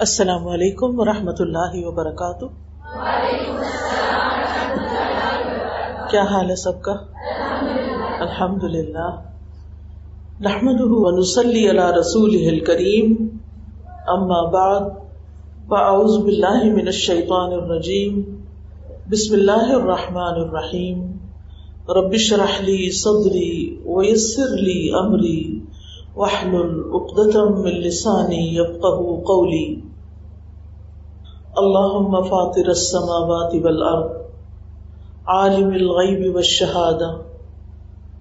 السلام علیکم و رحمۃ اللہ وبرکاتہ۔ کیا حال ہے سب کا؟ الحمد للہ نحمد ونسلی علی رسول کریم اما بعد، فاعوذ باللہ من الشیطان الرجیم۔ بسم اللہ الرحمن الرحیم۔ ربش رحلی صدری ویسر لی امری۔ واحلل عقدة من لساني اللهم فاطر السماوات والأرض، عالم الغيب والشهادة،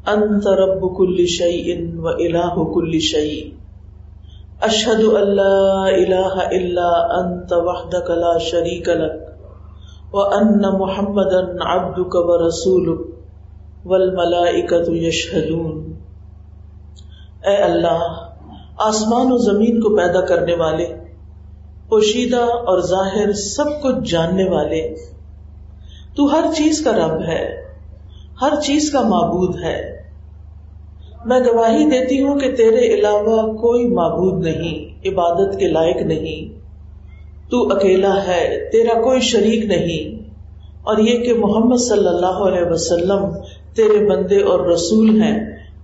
أنت رب كل شيء وإله كل شيء. أشهد أن لا إله إلا أنت وحدك لا شريك لك، وأن محمدا عبدك ورسولك، والملائكة يشهدون. اے اللہ، آسمان و زمین کو پیدا کرنے والے پوشیدہ اور ظاہر سب کچھ جاننے والے۔ تو ہر چیز کا رب ہے، ہر چیز کا معبود ہے۔ میں گواہی دیتی ہوں کہ تیرے علاوہ کوئی معبود نہیں، عبادت کے لائق نہیں۔ تو اکیلا ہے، تیرا کوئی شریک نہیں۔ اور یہ کہ محمد صلی اللہ علیہ وسلم تیرے بندے اور رسول ہیں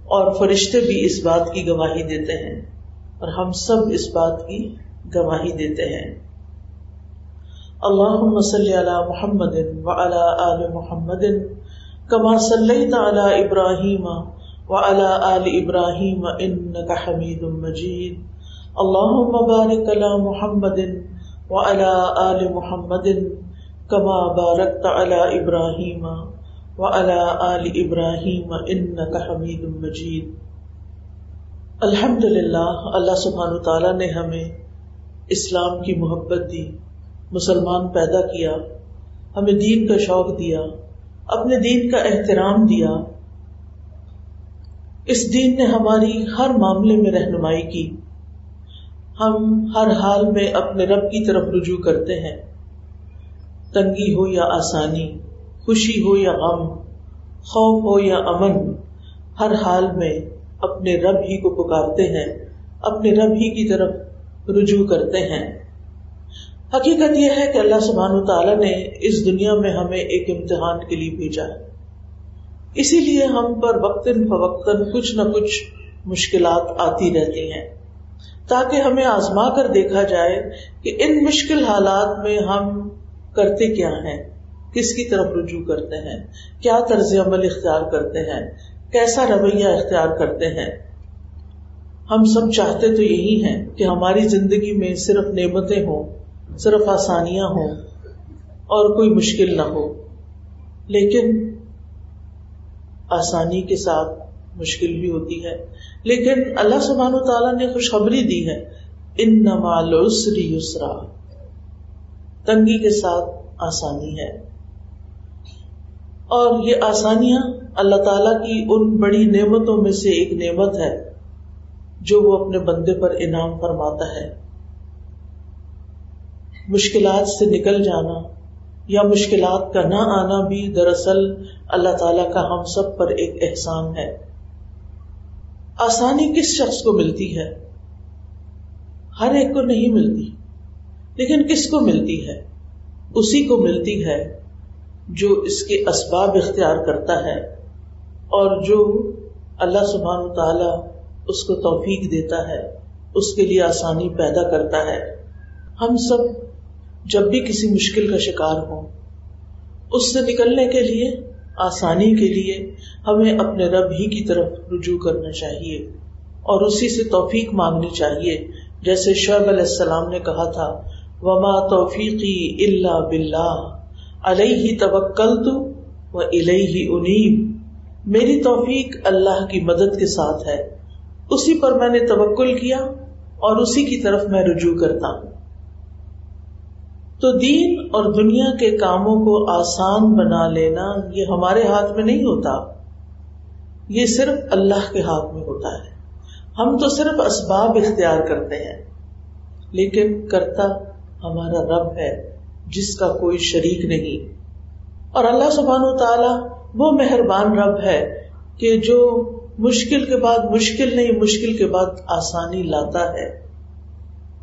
اور فرشتے بھی اس بات کی گواہی دیتے ہیں۔ اور ہم سب اس بات کی گواہی دیتے ہیں۔ اللہ صلی علی محمد وعلی آل محمد کما صلیت علی ابراہیم وعلی آل ابراہیم انکا حمید مجید۔ اللہم بارک علی محمد وعلی آل محمد کما بارکت علی ابراہیم آل ابراہیم حمید مجید۔ الحمد للہ اللہ سبحان تعالیٰ نے ہمیں اسلام کی محبت دی، مسلمان پیدا کیا، ہمیں دین کا شوق دیا، اپنے دین کا احترام دیا۔ اس دین نے ہماری ہر معاملے میں رہنمائی کی۔ ہم ہر حال میں اپنے رب کی طرف رجوع کرتے ہیں۔ تنگی ہو یا آسانی، خوشی ہو یا غم، خوف ہو یا امن، ہر حال میں اپنے رب ہی کو پکارتے ہیں، اپنے رب ہی کی طرف رجوع کرتے ہیں۔ حقیقت یہ ہے کہ اللہ سبحان تعالیٰ نے اس دنیا میں ہمیں ایک امتحان کے لیے بھیجا ہے۔ اسی لیے ہم پر وقتاً فوقتاً کچھ نہ کچھ مشکلات آتی رہتی ہیں۔ تاکہ ہمیں آزما کر دیکھا جائے کہ ان مشکل حالات میں ہم کرتے کیا ہیں، کس کی طرف رجوع کرتے ہیں، کیا طرز عمل اختیار کرتے ہیں، کیسا رویہ اختیار کرتے ہیں۔ ہم سب چاہتے تو یہی ہیں کہ ہماری زندگی میں صرف نعمتیں ہوں، صرف آسانیاں ہوں اور کوئی مشکل نہ ہو۔ لیکن آسانی کے ساتھ مشکل بھی ہوتی ہے۔ لیکن اللہ سبحان و تعالیٰ نے خوشخبری دی ہے ان نمال یسرا۔ تنگی کے ساتھ آسانی ہے۔ اور یہ آسانیاں اللہ تعالی کی ان بڑی نعمتوں میں سے ایک نعمت ہے۔ جو وہ اپنے بندے پر انعام فرماتا ہے۔ مشکلات سے نکل جانا یا مشکلات کا نہ آنا بھی دراصل اللہ تعالی کا ہم سب پر ایک احسان ہے۔ آسانی کس شخص کو ملتی ہے؟ ہر ایک کو نہیں ملتی، لیکن کس کو ملتی ہے؟ اسی کو ملتی ہے جو اس کے اسباب اختیار کرتا ہے اور جو اللہ سبحان تعالی اس کو توفیق دیتا ہے، اس کے لیے آسانی پیدا کرتا ہے۔ ہم سب جب بھی کسی مشکل کا شکار ہوں، اس سے نکلنے کے لیے، آسانی کے لیے ہمیں اپنے رب ہی کی طرف رجوع کرنا چاہیے اور اسی سے توفیق مانگنی چاہیے۔ جیسے شعیب علیہ السلام نے کہا تھا، وما توفیقی اللہ بلّہ علیہ توکل تو وہ الہی انیب۔ میری توفیق اللہ کی مدد کے ساتھ ہے۔ اسی پر میں نے توکل کیا اور اسی کی طرف میں رجوع کرتا ہوں۔ تو دین اور دنیا کے کاموں کو آسان بنا لینا یہ ہمارے ہاتھ میں نہیں ہوتا۔ یہ صرف اللہ کے ہاتھ میں ہوتا ہے۔ ہم تو صرف اسباب اختیار کرتے ہیں۔ لیکن کرتا ہمارا رب ہے جس کا کوئی شریک نہیں۔ اور اللہ سبحان و تعالی وہ مہربان رب ہے کہ جو مشکل کے بعد مشکل نہیں، مشکل کے بعد آسانی لاتا ہے۔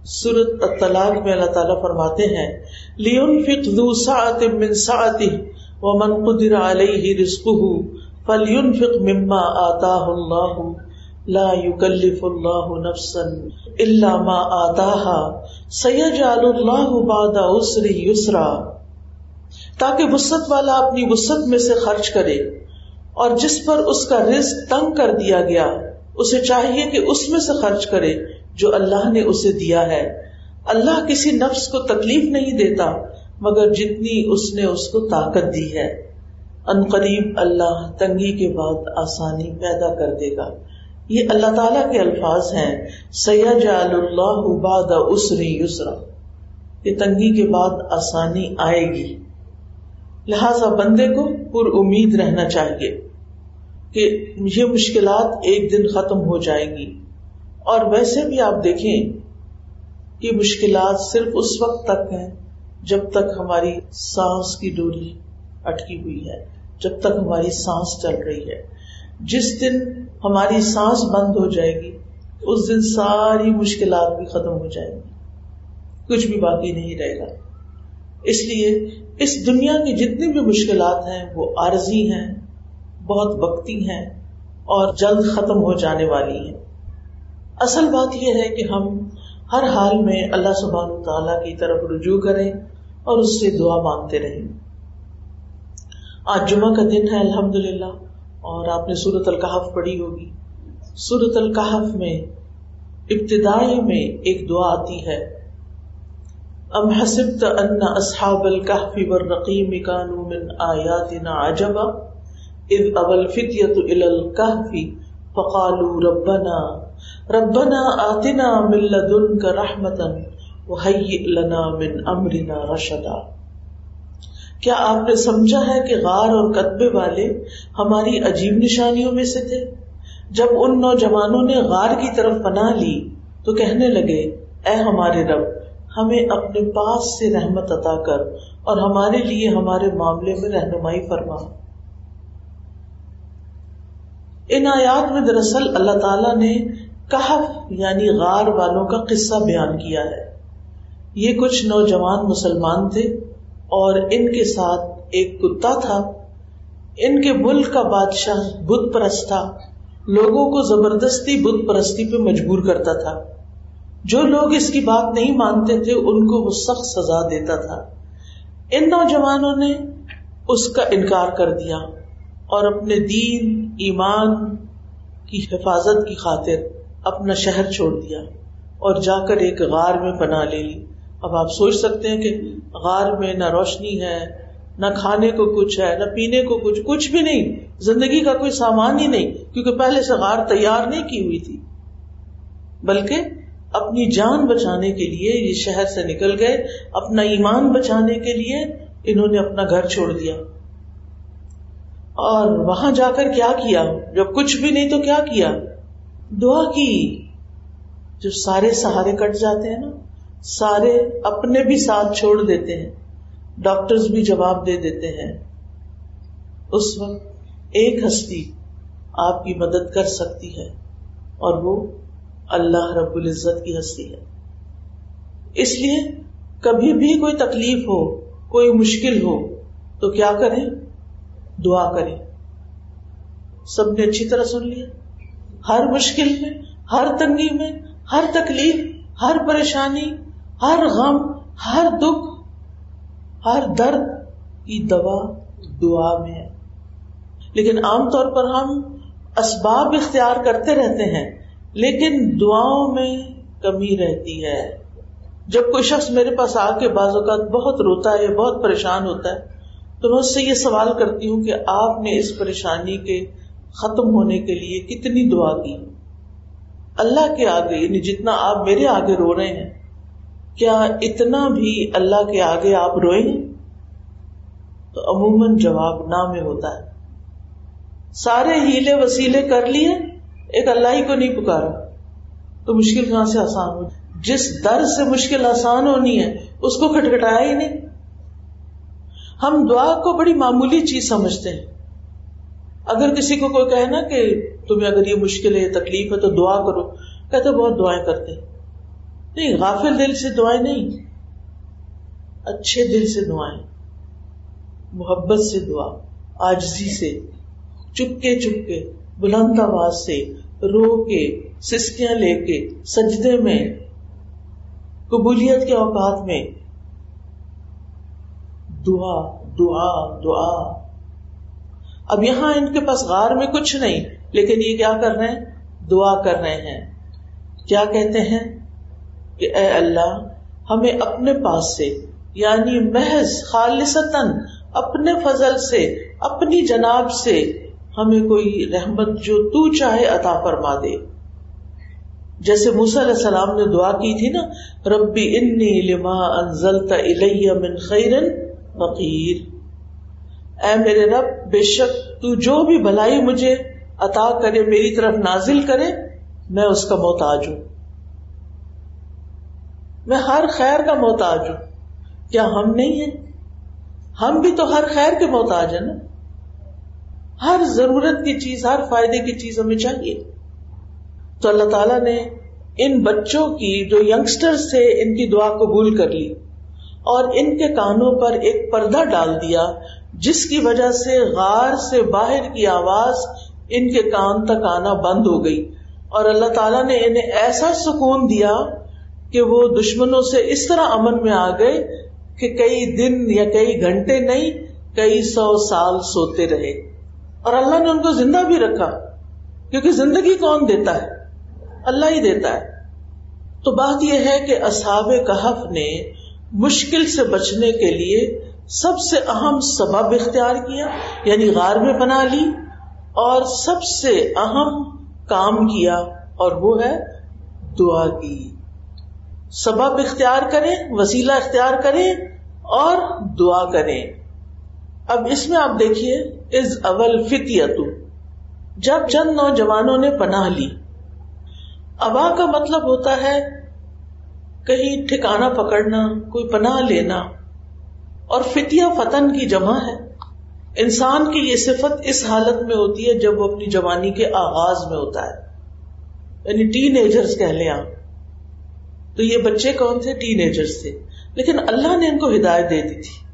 سورت الطلاق میں اللہ تعالیٰ فرماتے ہیں لیون فک ذو ساعت من ساعتی ومن قدر علیہ رزقہ فلینفق مما آتاہ اللہ لا يكلف اللہ نفسا الا ما آتاها سيجعل اللہ بعد عسر یسرا تاکہ وسط والا اپنی وسط میں سے خرچ کرے۔ اور جس پر اس کا رزق تنگ کر دیا گیا، اسے چاہیے کہ اس میں سے خرچ کرے جو اللہ نے اسے دیا ہے۔ اللہ کسی نفس کو تکلیف نہیں دیتا، مگر جتنی اس نے اس کو طاقت دی ہے۔ ان قریب اللہ تنگی کے بعد آسانی پیدا کر دے گا۔ یہ اللہ تعالی کے الفاظ ہیں۔ سید اللہ باد اسری یسرا یہ تنگی کے بعد آسانی آئے گی۔ لہذا بندے کو پر امید رہنا چاہیے۔ کہ یہ مشکلات ایک دن ختم ہو جائیں گی۔ اور ویسے بھی آپ دیکھیں کہ مشکلات صرف اس وقت تک ہیں جب تک ہماری سانس کی ڈوری اٹکی ہوئی ہے، جب تک ہماری سانس چل رہی ہے۔ جس دن ہماری سانس بند ہو جائے گی، اس دن ساری مشکلات بھی ختم ہو جائیں گی۔ کچھ بھی باقی نہیں رہے گا۔ اس لیے اس دنیا کی جتنی بھی مشکلات ہیں، وہ عارضی ہیں۔ بہت وقتی ہیں اور جلد ختم ہو جانے والی ہیں۔ اصل بات یہ ہے کہ ہم ہر حال میں اللہ سبحان تعالیٰ کی طرف رجوع کریں اور اس سے دعا مانگتے رہیں۔ آج جمعہ کا دن ہے الحمد للہ اور آپ نے سورت القحف پڑھی ہوگی۔ سورت القحف میں ابتدائی میں ایک دعا آتی ہے۔ ام حسبت ان اصحاب الكهف والرقيم كانوا من آیاتنا عجبا؟ اذ اول فتیت الى الكهف فقالوا ربنا ربنا آتنا من لدنك رحمتا وحیئ لنا من امرنا رشدا۔ کیا آپ نے سمجھا ہے کہ غار اور قطبے والے ہماری عجیب نشانیوں میں سے تھے؟ جب ان نوجوانوں نے غار کی طرف پناہ لی تو کہنے لگے، اے ہمارے رب، ہمیں اپنے پاس سے رحمت عطا کر اور ہمارے لیے ہمارے معاملے میں رہنمائی فرما۔ ان آیات میں دراصل اللہ تعالیٰ نے کہف یعنی غار والوں کا قصہ بیان کیا ہے۔ یہ کچھ نوجوان مسلمان تھے اور ان کے ساتھ ایک کتا تھا۔ ان کے ملک کا بادشاہ بت پرست تھا۔ لوگوں کو زبردستی بت پرستی پہ مجبور کرتا تھا۔ جو لوگ اس کی بات نہیں مانتے تھے، ان کو وہ سخت سزا دیتا تھا۔ ان نوجوانوں نے اس کا انکار کر دیا اور اپنے دین ایمان کی حفاظت کی خاطر اپنا شہر چھوڑ دیا اور جا کر ایک غار میں پناہ لے لی۔ اب آپ سوچ سکتے ہیں کہ غار میں نہ روشنی ہے، نہ کھانے کو کچھ ہے، نہ پینے کو کچھ کچھ بھی نہیں۔ زندگی کا کوئی سامان ہی نہیں، کیونکہ پہلے سے غار تیار نہیں کی ہوئی تھی۔ بلکہ اپنی جان بچانے کے لیے یہ شہر سے نکل گئے، اپنا ایمان بچانے کے لیے انہوں نے اپنا گھر چھوڑ دیا۔ اور وہاں جا کر کیا کیا؟ جب کچھ بھی نہیں تو کیا کیا؟ دعا کی۔ جب سارے سہارے کٹ جاتے ہیں نا، سارے اپنے بھی ساتھ چھوڑ دیتے ہیں۔ ڈاکٹر بھی جواب دے دیتے ہیں۔ اس وقت ایک ہستی آپ کی مدد کر سکتی ہے، اور وہ اللہ رب العزت کی ہستی ہے۔ اس لیے کبھی بھی کوئی تکلیف ہو، کوئی مشکل ہو، تو کیا کریں؟ دعا کریں۔ سب نے اچھی طرح سن لیا۔ ہر مشکل میں، ہر تنگی میں، ہر تکلیف، ہر پریشانی، ہر غم، ہر دکھ، ہر درد کی دوا دعا میں ہے۔ لیکن عام طور پر ہم اسباب اختیار کرتے رہتے ہیں، لیکن دعاؤں میں کمی رہتی ہے۔ جب کوئی شخص میرے پاس آ کے بعض اوقات بہت روتا ہے بہت پریشان ہوتا ہے تو میں اس سے یہ سوال کرتی ہوں کہ آپ نے اس پریشانی کے ختم ہونے کے لیے کتنی دعا کی؟ اللہ کے آگے یعنی جتنا آپ میرے آگے رو رہے ہیں، کیا اتنا بھی اللہ کے آگے آپ روئے ہیں تو عموماً جواب نہ میں ہوتا ہے۔ سارے ہیلے وسیلے کر لیے، ایک اللہ ہی کو نہیں پکارا۔ تو مشکل کہاں سے آسان ہو؟ جس در سے مشکل آسان ہونی ہے، اس کو کھٹکھٹایا ہی نہیں۔ ہم دعا کو بڑی معمولی چیز سمجھتے ہیں۔ اگر کسی کو کوئی کہے نا کہ تمہیں اگر یہ مشکل ہے تکلیف ہے، تو دعا کرو۔ کہتے بہت دعائیں کرتے نہیں، غافل دل سے دعائیں نہیں۔ اچھے دل سے دعائیں۔ محبت سے دعا، آجزی سے، چپکے چپکے، بلند آواز سے، رو کے، سسکیاں لے کے، سجدے میں، قبولیت کے اوقات میں۔ دعا دعا دعا۔ اب یہاں ان کے پاس غار میں کچھ نہیں، لیکن یہ کیا کر رہے ہیں؟ دعا کر رہے ہیں۔ کیا کہتے ہیں؟ کہ اے اللہ، ہمیں اپنے پاس سے یعنی محض خالصتاً اپنے فضل سے، اپنی جناب سے، ہمیں کوئی رحمت جو تو چاہے عطا فرما دے۔ جیسے علیہ السلام نے دعا کی تھی نا، ربی انی لما انزلت الیہ من خیر فقیر۔ اے میرے رب، بے شک تو جو بھی بھلائی مجھے عطا کرے، میری طرف نازل کرے، میں اس کا محتاج ہوں۔ میں ہر خیر کا محتاج ہوں۔ کیا ہم نہیں ہیں؟ ہم بھی تو ہر خیر کے محتاج ہیں نا؟ ہر ضرورت کی چیز، ہر فائدے کی چیز ہمیں چاہیے۔ تو اللہ تعالیٰ نے ان بچوں کی، جو یگسٹر تھے، ان کی دعا قبول کر لی۔ اور ان کے کانوں پر ایک پردہ ڈال دیا، جس کی وجہ سے غار سے باہر کی آواز ان کے کان تک آنا بند ہو گئی۔ اور اللہ تعالیٰ نے انہیں ایسا سکون دیا کہ وہ دشمنوں سے اس طرح امن میں آ گئے کہ کئی دن یا کئی گھنٹے نہیں، کئی سو سال سوتے رہے۔ اور اللہ نے ان کو زندہ بھی رکھا، کیونکہ زندگی کون دیتا ہے؟ اللہ ہی دیتا ہے۔ تو بات یہ ہے کہ اصحاب کہف نے مشکل سے بچنے کے لیے سب سے اہم سبب اختیار کیا یعنی غار میں بنا لی، اور سب سے اہم کام کیا، اور وہ ہے دعا کی۔ سبب اختیار کریں، وسیلہ اختیار کریں، اور دعا کریں۔ اب اس میں آپ دیکھیے از اول فتیتو جب چند نوجوانوں نے پناہ لی۔ ابا کا مطلب ہوتا ہے کہیں ٹھکانا پکڑنا، کوئی پناہ لینا۔ اور فتیا فتن کی جمع ہے۔ انسان کی یہ صفت اس حالت میں ہوتی ہے جب وہ اپنی جوانی کے آغاز میں ہوتا ہے۔ یعنی ٹین ایجرس کہہ لیں آپ۔ تو یہ بچے کون تھے؟ ٹین ایجرس تھے۔ لیکن اللہ نے ان کو ہدایت دے دی تھی۔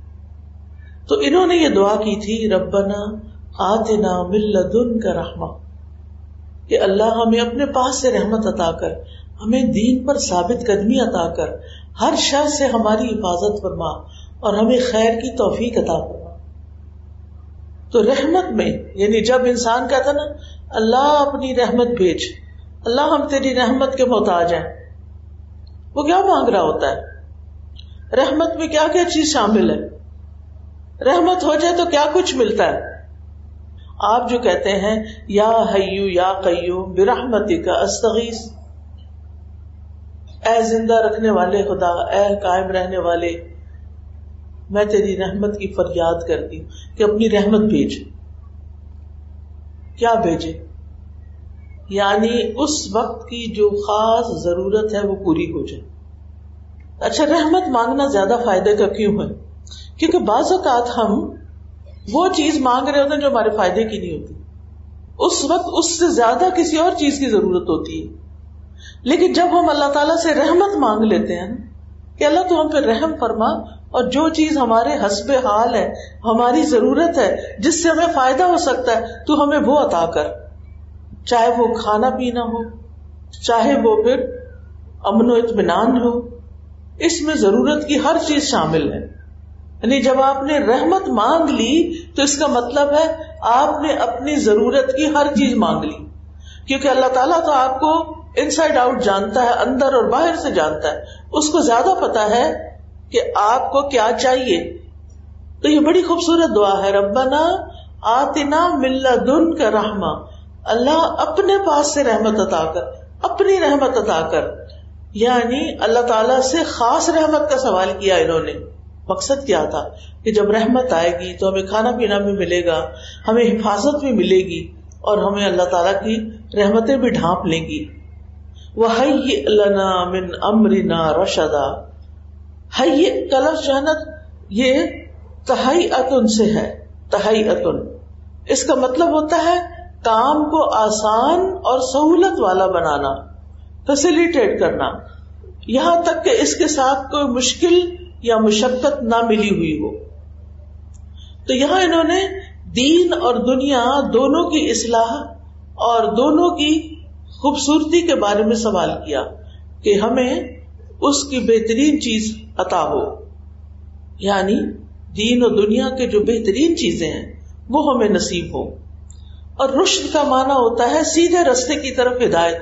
تو انہوں نے یہ دعا کی تھی، ربنا آتنا ملدن کا رحما کہ اللہ ہمیں اپنے پاس سے رحمت عطا کر۔ ہمیں دین پر ثابت قدمی عطا کر ہر شخص سے ہماری حفاظت فرما اور ہمیں خیر کی توفیق عطا فرما۔ تو رحمت میں یعنی جب انسان کہتا نا، اللہ اپنی رحمت بھیج، اللہ ہم تیری رحمت کے محتاج ہیں، وہ کیا مانگ رہا ہوتا ہے؟ رحمت میں کیا کیا چیز شامل ہے؟ رحمت ہو جائے تو کیا کچھ ملتا ہے؟ آپ جو کہتے ہیں، یا حیو یا قیو برحمتی کا استغیث۔ اے زندہ رکھنے والے خدا، اے قائم رہنے والے، میں تیری رحمت کی فریاد کرتی ہوں کہ اپنی رحمت بھیج۔ کیا بھیجے؟ یعنی اس وقت کی جو خاص ضرورت ہے وہ پوری ہو جائے۔ اچھا رحمت مانگنا زیادہ فائدے کا کیوں ہے؟ کیونکہ بعض اوقات ہم وہ چیز مانگ رہے ہوتے ہیں جو ہمارے فائدے کی نہیں ہوتی۔ اس وقت اس سے زیادہ کسی اور چیز کی ضرورت ہوتی ہے۔ لیکن جب ہم اللہ تعالیٰ سے رحمت مانگ لیتے ہیں کہ اللہ تو ہم پہ رحم فرما اور جو چیز ہمارے حسب حال ہے، ہماری ضرورت ہے، جس سے ہمیں فائدہ ہو سکتا ہے، تو ہمیں وہ عطا کر۔ چاہے وہ کھانا پینا ہو، چاہے وہ پھر امن و اطمینان ہو، اس میں ضرورت کی ہر چیز شامل ہے۔ یعنی جب آپ نے رحمت مانگ لی، تو اس کا مطلب ہے آپ نے اپنی ضرورت کی ہر چیز مانگ لی۔ کیونکہ اللہ تعالیٰ تو آپ کو ان سائڈ آؤٹ جانتا ہے، اندر اور باہر سے جانتا ہے۔ اس کو زیادہ پتا ہے کہ آپ کو کیا چاہیے۔ تو یہ بڑی خوبصورت دعا ہے، ربنا آتنا ملا دن کا رحما اللہ اپنے پاس سے رحمت عطا کر، اپنی رحمت عطا کر۔ یعنی اللہ تعالی سے خاص رحمت کا سوال کیا انہوں نے۔ مقصد کیا تھا؟ کہ جب رحمت آئے گی تو ہمیں کھانا پینا بھی ملے گا، ہمیں حفاظت بھی ملے گی اور ہمیں اللہ تعالیٰ کی رحمتیں بھی ڈھانپ لیں گی۔ لنا من امرنا رشدا۔ ہے کلف جہنت یہ تہائی اتن سے ہے تہائی اتن اس کا مطلب ہوتا ہے کام کو آسان اور سہولت والا بنانا فیسلٹیٹ کرنا۔ یہاں تک کہ اس کے ساتھ کوئی مشکل یا مشقت نہ ملی ہوئی ہو۔ تو یہاں انہوں نے دین اور دنیا دونوں کی اصلاح اور دونوں کی خوبصورتی کے بارے میں سوال کیا کہ ہمیں اس کی بہترین چیز عطا ہو۔ یعنی دین اور دنیا کے جو بہترین چیزیں ہیں، وہ ہمیں نصیب ہو اور رشد کا معنی ہوتا ہے سیدھے رستے کی طرف ہدایت۔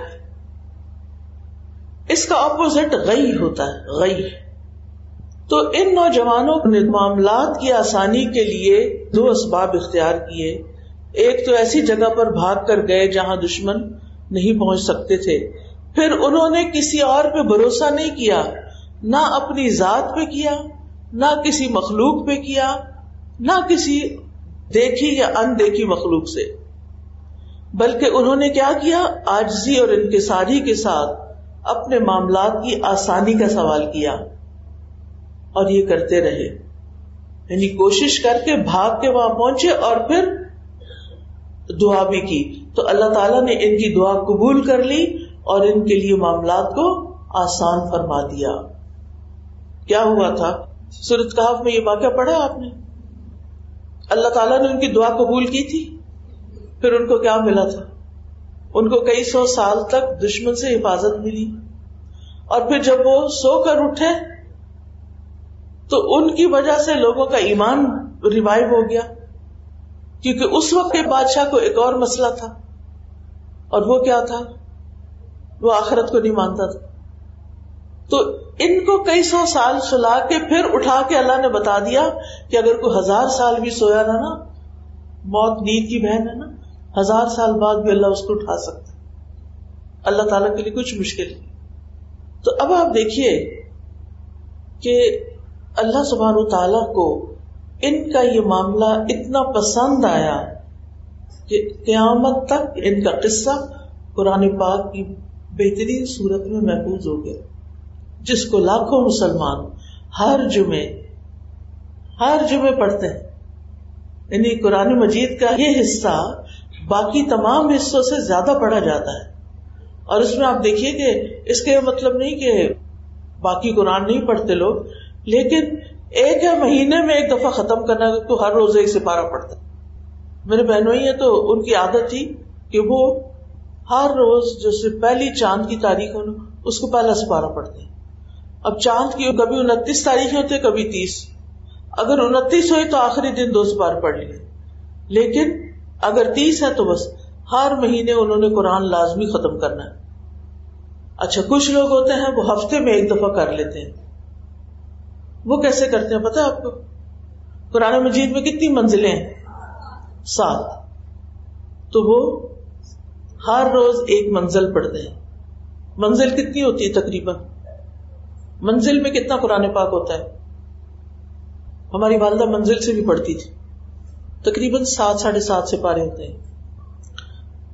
اس کا اپوزٹ غی ہوتا ہے، غی۔ تو ان نوجوانوں نے معاملات کی آسانی کے لیے دو اسباب اختیار کیے۔ ایک تو ایسی جگہ پر بھاگ کر گئے جہاں دشمن نہیں پہنچ سکتے تھے۔ پھر انہوں نے کسی اور پہ بھروسہ نہیں کیا، نہ اپنی ذات پہ کیا، نہ کسی مخلوق پہ کیا، نہ کسی دیکھی یا ان دیکھی مخلوق سے۔ بلکہ انہوں نے کیا کیا؟ آجزی اور انکساری کے ساتھ اپنے معاملات کی آسانی کا سوال کیا اور یہ کرتے رہے۔ یعنی کوشش کر کے بھاگ کے وہاں پہنچے اور پھر دعا بھی کی۔ تو اللہ تعالیٰ نے ان کی دعا قبول کر لی اور ان کے لیے معاملات کو آسان فرما دیا۔ کیا ہوا تھا؟ سورت کہاف میں یہ واقعہ پڑھا آپ نے؟ اللہ تعالیٰ نے ان کی دعا قبول کی تھی؟ پھر ان کو کیا ملا تھا؟ ان کو کئی سو سال تک دشمن سے حفاظت ملی۔ اور پھر جب وہ سو کر اٹھے، تو ان کی وجہ سے لوگوں کا ایمان ریوائو ہو گیا۔ کیونکہ اس وقت کے بادشاہ کو ایک اور مسئلہ تھا۔ اور وہ کیا تھا؟ وہ آخرت کو نہیں مانتا تھا۔ تو ان کو کئی سو سال سلا کے پھر اٹھا کے اللہ نے بتا دیا کہ اگر کوئی ہزار سال بھی سویا نہ نا، موت، نیند کی بہن ہے نا، ہزار سال بعد بھی اللہ اس کو اٹھا سکتا اللہ تعالیٰ کے لیے کچھ مشکل نہیں۔ تو اب آپ دیکھیے کہ اللہ سبحان و تعالی کو ان کا یہ معاملہ اتنا پسند آیا کہ قیامت تک ان کا قصہ قرآن پاک کی بہترین صورت میں محفوظ ہو گیا۔ جس کو لاکھوں مسلمان ہر جمعے ہر جمعے پڑھتے ہیں۔ یعنی قرآن مجید کا یہ حصہ باقی تمام حصوں سے زیادہ پڑھا جاتا ہے۔ اور اس میں آپ دیکھیے کہ اس کے مطلب نہیں کہ باقی قرآن نہیں پڑھتے لوگ، لیکن ایک ہے مہینے میں ایک دفعہ ختم کرنا تو ہر روز ایک سپارہ پڑھتا میرے بہنوں ہی ہے تو ان کی عادت تھی کہ وہ ہر روز جیسے پہلی چاند کی تاریخ ہو اس کو پہلا سپارہ پڑھتے اب چاند کی کبھی انتیس تاریخ ہوتے کبھی تیس۔ اگر انتیس ہوئی تو آخری دن دو سپارے پڑھ لیے لیکن اگر تیس ہے تو بس ہر مہینے انہوں نے قرآن لازمی ختم کرنا ہے۔ اچھا کچھ لوگ ہوتے ہیں وہ ہفتے میں ایک دفعہ کر لیتے ہیں۔ وہ کیسے کرتے ہیں پتا آپ کو؟ قرآن مجید میں کتنی منزلیں ہیں؟ سات۔ تو وہ ہر روز ایک منزل پڑھتے ہیں۔ منزل کتنی ہوتی ہے تقریباً؟ منزل میں کتنا قرآن پاک ہوتا ہے؟ ہماری والدہ منزل سے بھی پڑھتی تھی۔ تقریباً سات، ساڑھے سات سے پارے ہوتے ہیں۔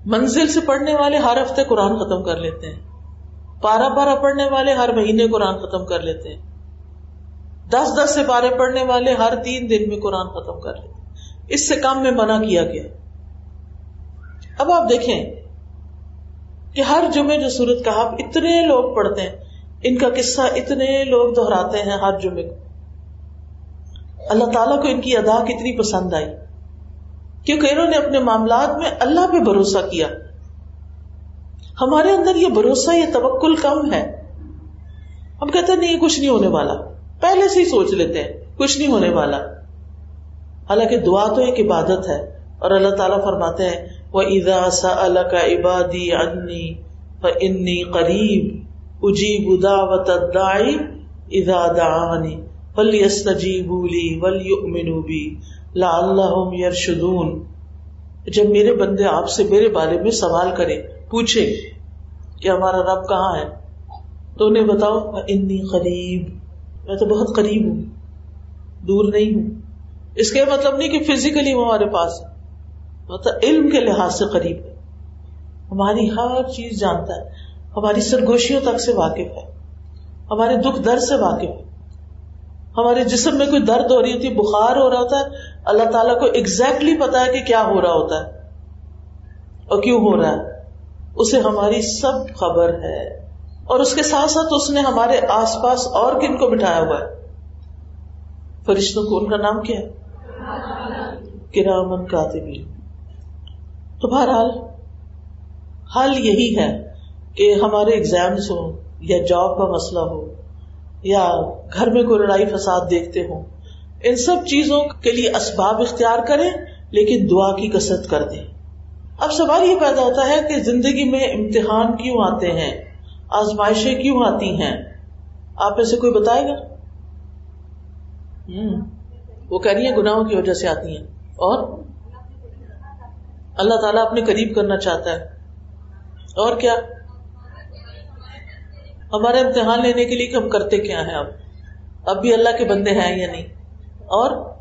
منزل سے پڑھنے والے ہر ہفتے قرآن ختم کر لیتے ہیں۔ پارا پارا پڑھنے والے ہر مہینے قرآن ختم کر لیتے ہیں۔ دس دس سے پارے پڑھنے والے ہر تین دن میں قرآن ختم کر لیتے ہیں۔ اس سے کام میں منع کیا گیا۔ اب آپ دیکھیں کہ ہر جمعے جو سورت کہا اتنے لوگ پڑھتے ہیں۔ ان کا قصہ اتنے لوگ دہراتے ہیں ہر جمعے کو۔ اللہ تعالیٰ کو ان کی ادا کتنی پسند آئی۔ کیونکہ انہوں نے اپنے معاملات میں اللہ پہ بھروسہ کیا۔ ہمارے اندر یہ بھروسہ، یہ توکل کم ہے۔ ہم کہتے ہیں، نہیں کچھ نہیں ہونے والا۔ پہلے سے ہی سوچ لیتے ہیں، کچھ نہیں ہونے والا۔ حالانکہ دعا تو ایک عبادت ہے، اور اللہ تعالیٰ فرماتے ہیں وہ ادا سا اللہ کا عبادی انی انی قریب اجیب دعوت الداعی اذا دعانی فلیستجیبوا لی ولیؤمنوا بی لعلہم یرشدون جب میرے بندے آپ سے میرے بارے میں سوال کرے پوچھے کہ ہمارا رب کہاں ہے، تو انہیں بتاؤ انی قریب میں تو بہت قریب ہوں، دور نہیں ہوں۔ اس کے مطلب نہیں کہ فزیکلی وہ ہمارے پاس ہے۔ مطلب علم کے لحاظ سے قریب ہے۔ ہماری ہر چیز جانتا ہے۔ ہماری سرگوشیوں تک سے واقف ہے۔ ہمارے دکھ درد سے واقف ہے۔ ہمارے جسم میں کوئی درد ہو رہی ہوتی ہے بخار ہو رہا ہوتا ہے۔ اللہ تعالیٰ کو اگزیکٹلی پتا ہے کہ کیا ہو رہا ہوتا ہے اور کیوں ہو رہا ہے۔ اسے ہماری سب خبر ہے۔ اور اس کے ساتھ ساتھ اس نے ہمارے آس پاس اور کن کو بٹھایا ہوا ہے؟ فرشتوں کو، ان کا نام کیا ہے؟ کرامن کاتبین۔ تو بہرحال، حل یہی ہے کہ ہمارے ایگزامس ہوں یا جاب کا مسئلہ ہو یا گھر میں کوئی لڑائی فساد دیکھتے ہوں، ان سب چیزوں کے لیے اسباب اختیار کریں، لیکن دعا کی کثرت کر دیں۔ اب سوال یہ پیدا ہوتا ہے کہ زندگی میں امتحان کیوں آتے ہیں؟ آزمائشیں کیوں آتی ہیں؟ آپ میں سے کوئی بتائے گا؟ ہوں، وہ کہہ رہی ہیں، گناہوں کی وجہ سے آتی ہیں۔ اور؟ اللہ تعالیٰ اپنے قریب کرنا چاہتا ہے۔ اور کیا؟ ہمارا امتحان لینے کے لیے کہ ہم کرتے کیا ہیں اب اب بھی اللہ کے بندے ہیں یا نہیں؟ اور؟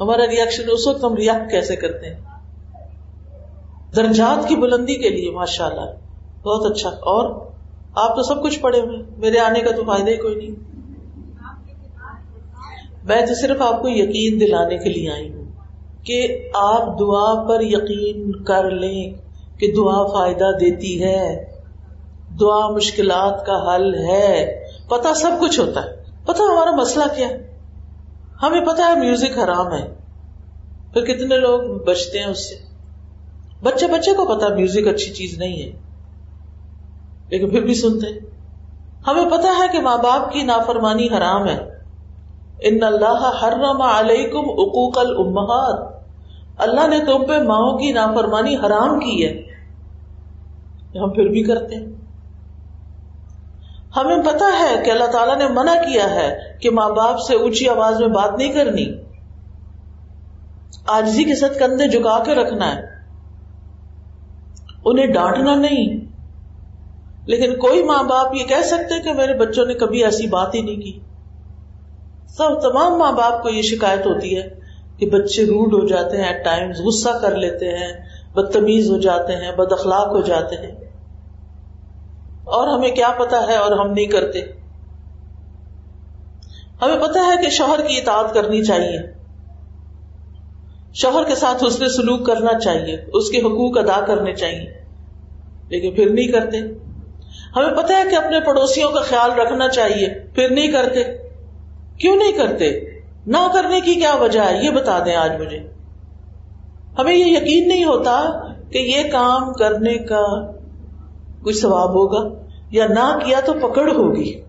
ہمارا ریئیکشن اس وقت ہم ریئیکٹ کیسے کرتے ہیں؟ درجات کی بلندی کے لیے ماشاء اللہ بہت اچھا۔ اور آپ تو سب کچھ پڑھے ہوئے میرے آنے کا تو فائدہ ہی کوئی نہیں۔ میں تو صرف آپ کو یقین دلانے کے لیے آئی ہوں کہ آپ دعا پر یقین کر لیں کہ دعا فائدہ دیتی ہے۔ دعا مشکلات کا حل ہے۔ پتا سب کچھ ہوتا ہے۔ پتا ہمارا مسئلہ کیا ہمیں پتا ہے میوزک حرام ہے۔ پھر کتنے لوگ بچتے ہیں اس سے؟ بچے بچے کو پتا میوزک اچھی چیز نہیں ہے۔ لیکن پھر بھی سنتے ہمیں پتا ہے کہ ماں باپ کی نافرمانی حرام ہے۔ ان اللہ حرم علیکم عقوق الامہات۔ اللہ نے تم پہ ماؤں کی نافرمانی حرام کی ہے۔ ہم پھر بھی کرتے ہیں۔ ہمیں پتا ہے کہ اللہ تعالیٰ نے منع کیا ہے کہ ماں باپ سے اونچی آواز میں بات نہیں کرنی۔ آجزی کے ساتھ کندھے جھکا کے رکھنا ہے۔ انہیں ڈانٹنا نہیں۔ لیکن کوئی ماں باپ یہ کہہ سکتے کہ میرے بچوں نے کبھی ایسی بات ہی نہیں کی۔ سب تمام ماں باپ کو یہ شکایت ہوتی ہے کہ بچے روڈ ہو جاتے ہیں ایٹ ٹائمز غصہ کر لیتے ہیں، بدتمیز ہو جاتے ہیں، بد اخلاق ہو جاتے ہیں۔ اور ہمیں کیا پتا ہے اور ہم نہیں کرتے۔ ہمیں پتا ہے کہ شوہر کی اطاعت کرنی چاہیے۔ شوہر کے ساتھ اس نے سلوک کرنا چاہیے، اس کے حقوق ادا کرنے چاہیے، لیکن پھر نہیں کرتے۔ ہمیں پتا ہے کہ اپنے پڑوسیوں کا خیال رکھنا چاہیے، پھر نہیں کرتے۔ کیوں نہیں کرتے؟ نہ کرنے کی کیا وجہ ہے؟ یہ بتا دیں آج مجھے۔ ہمیں یہ یقین نہیں ہوتا کہ یہ کام کرنے کا کوئی ثواب ہوگا یا نہ کیا تو پکڑ ہوگی۔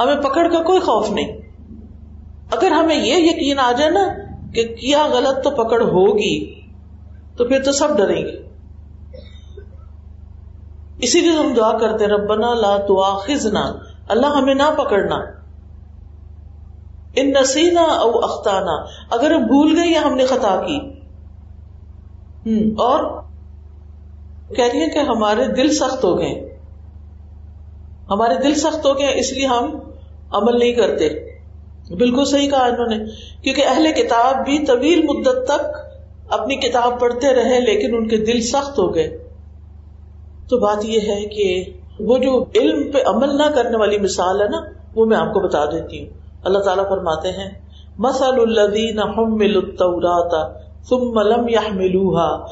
ہمیں پکڑ کا کوئی خوف نہیں۔ اگر ہمیں یہ یقین آ جائے نا کہ کیا غلط تو پکڑ ہوگی، تو پھر تو سب ڈریں گے۔ اسی لیے ہم دعا کرتے ربنا لا تواخذنا اللہ ہمیں نہ پکڑنا۔ ان نسینا او اختانا اگر ہم بھول گئے یا ہم نے خطا کی۔ اور کہہ رہی ہے کہ ہمارے دل سخت ہو گئے۔ ہمارے دل سخت ہو گئے، اس لیے ہم عمل نہیں کرتے۔ بالکل صحیح کہا انہوں نے، کیونکہ اہل کتاب بھی طویل مدت تک اپنی کتاب پڑھتے رہے، لیکن ان کے دل سخت ہو گئے۔ تو بات یہ ہے کہ وہ جو علم پہ عمل نہ کرنے والی مثال ہے نا، وہ میں آپ کو بتا دیتی ہوں۔ اللہ تعالیٰ فرماتے ہیں مسل الدین ثم لم يحملوها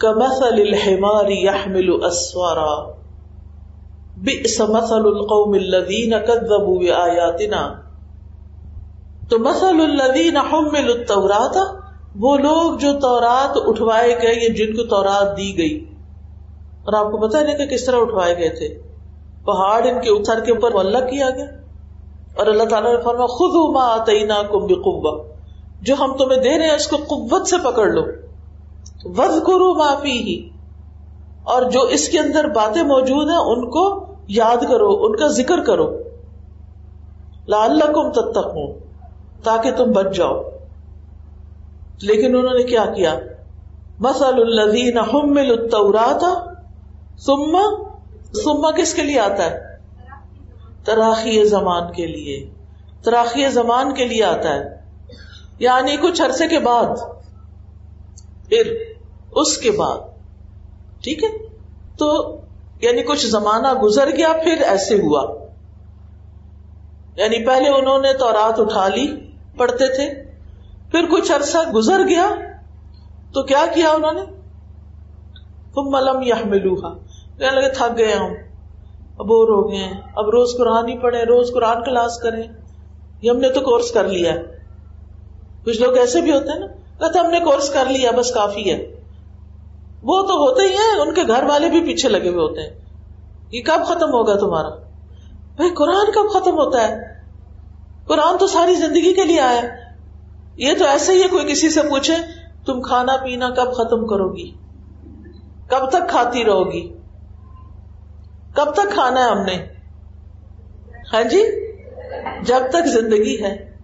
كمثل الحمار يحمل اسوارا بئس مثل القوم الذين كذبوا بآياتنا۔ تو مثل الذين حملوا التوراۃ وہ لوگ جو تورات اٹھوائے گئے، یا جن کو تورات دی گئی۔ اور آپ کو پتا نہیں کہ کس طرح اٹھوائے گئے تھے۔ پہاڑ ان کے سر کے اوپر اللہ کیا گیا۔ اور اللہ تعالیٰ نے فرما خود ما تعینہ کم بے جو ہم تمہیں دے رہے ہیں، اس کو قوت سے پکڑ لو۔ ود کرو معافی ہی اور جو اس کے اندر باتیں موجود ہیں، ان کو یاد کرو، ان کا ذکر کرو۔ لال کم تب تک ہوں تاکہ تم بچ جاؤ۔ لیکن انہوں نے کیا کیا؟ مسل الدین تھا سما سما کس کے لیے آتا ہے؟ تراخی زمان کے لیے۔ تراخی زمان کے لیے آتا ہے۔ یعنی کچھ عرصے کے بعد۔ پھر اس کے بعد۔ ٹھیک ہے؟ تو یعنی کچھ زمانہ گزر گیا، پھر ایسے ہوا۔ یعنی پہلے انہوں نے تو رات اٹھا لی، پڑھتے تھے۔ پھر کچھ عرصہ گزر گیا، تو کیا کیا انہوں نے؟ تم ملم یا کہنے لگے، تھک گئے ہم۔ بور ہو گئے ہیں۔ اب روز قرآن ہی پڑھے روز قرآن کلاس کریں۔ یہ ہم نے تو کورس کر لیا کچھ لوگ ایسے بھی ہوتے ہیں نا، کہتے ہم نے کورس کر لیا، بس کافی ہے۔ وہ تو ہوتے ہی ہیں، ان کے گھر والے بھی پیچھے لگے ہوئے ہوتے ہیں۔ یہ کب ختم ہوگا تمہارا؟ بھائی، قرآن کب ختم ہوتا ہے؟ قرآن تو ساری زندگی کے لیے آیا یہ تو ایسے ہی ہے، کوئی کسی سے پوچھے، تم کھانا پینا کب ختم کرو گی؟ کب تک کھاتی رہو گی؟ کب تک کھانا ہے ہم نے؟ ہاں جی؟ جب تک زندگی ہے۔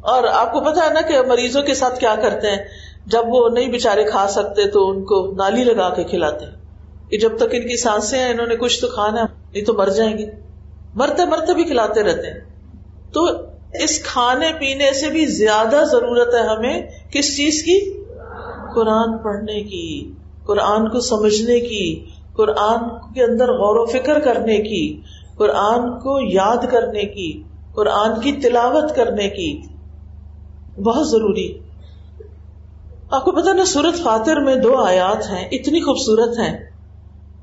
اور آپ کو پتا ہے نا کہ مریضوں کے ساتھ کیا کرتے ہیں؟ جب وہ نہیں بےچارے کھا سکتے تو ان کو نالی لگا کے کھلاتے ہیں۔ کہ جب تک ان کی سانسیں ہیں، انہوں نے کچھ تو کھانا، نہیں تو مر جائیں گے۔ مرتے مرتے بھی کھلاتے رہتے ہیں۔ تو اس کھانے پینے سے بھی زیادہ ضرورت ہے ہمیں کس چیز کی؟ قرآن پڑھنے کی۔ قرآن کو سمجھنے کی، قرآن کے اندر غور و فکر کرنے کی، قرآن کو یاد کرنے کی، قرآن کی تلاوت کرنے کی بہت ضروری۔ آپ کو پتا نا، سورت فاتر میں دو آیات ہیں، اتنی خوبصورت ہیں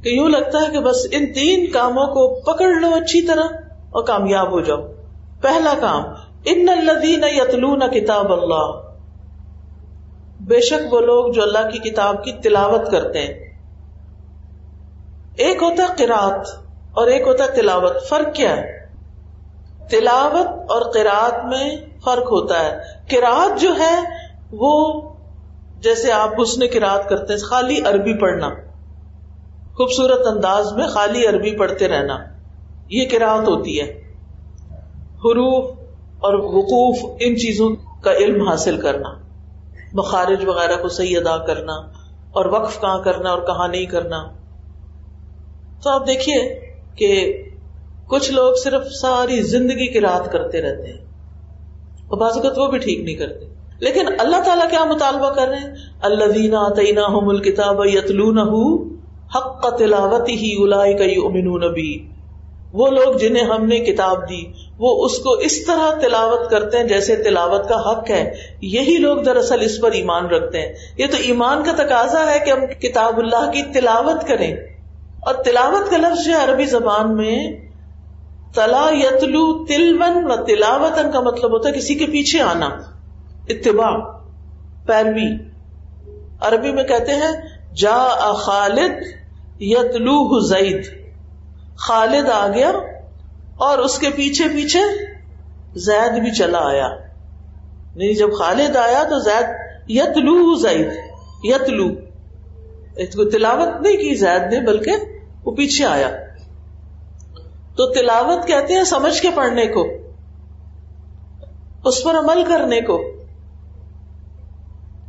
کہ یوں لگتا ہے کہ بس ان تین کاموں کو پکڑ لو اچھی طرح اور کامیاب ہو جاؤ۔ پہلا کام، ان الدین یتلون کتاب اللہ۔ بے شک وہ لوگ جو اللہ کی کتاب کی تلاوت کرتے ہیں۔ ایک ہوتا ہے قرات اور ایک ہوتا ہے تلاوت، فرق کیا ہے؟ تلاوت اور قرات میں فرق ہوتا ہے۔ قرات جو ہے وہ جیسے آپ حسن قرات کرتے ہیں، خالی عربی پڑھنا۔ خوبصورت انداز میں خالی عربی پڑھتے رہنا۔ یہ قرات ہوتی ہے۔ حروف اور وقوف ان چیزوں کا علم حاصل کرنا۔ مخارج وغیرہ کو صحیح ادا کرنا اور وقف کہاں کرنا اور کہاں نہیں کرنا۔ تو آپ دیکھیے کہ کچھ لوگ صرف ساری زندگی کی رات کرتے رہتے ہیں اور بعض اوقات وہ بھی ٹھیک نہیں کرتے۔ لیکن اللہ تعالیٰ کیا مطالبہ کر رہے ہیں؟ اللہ دینا تعینہ کتاب یتلون حق تلاوت ہی الائی کا امین نبی وہ لوگ جنہیں ہم نے کتاب دی وہ اس کو اس طرح تلاوت کرتے ہیں جیسے تلاوت کا حق ہے۔ یہی لوگ دراصل اس پر ایمان رکھتے ہیں۔ یہ تو ایمان کا تقاضا ہے کہ ہم کتاب اللہ کی تلاوت کریں۔ اور تلاوت کا لفظ جو عربی زبان میں تلا یتلو تلون و تلاوتن کا مطلب ہوتا ہے کسی کے پیچھے آنا۔ اتباع، پیروی۔ عربی میں کہتے ہیں جا خالد یتلو زید۔ خالد آ گیا۔ اور اس کے پیچھے پیچھے زید بھی چلا آیا۔ نہیں جب خالد آیا تو زید یتلو زید، یتلو۔ کو تلاوت نہیں کی زید نے، بلکہ وہ پیچھے آیا۔ تو تلاوت کہتے ہیں سمجھ کے پڑھنے کو، اس پر عمل کرنے کو۔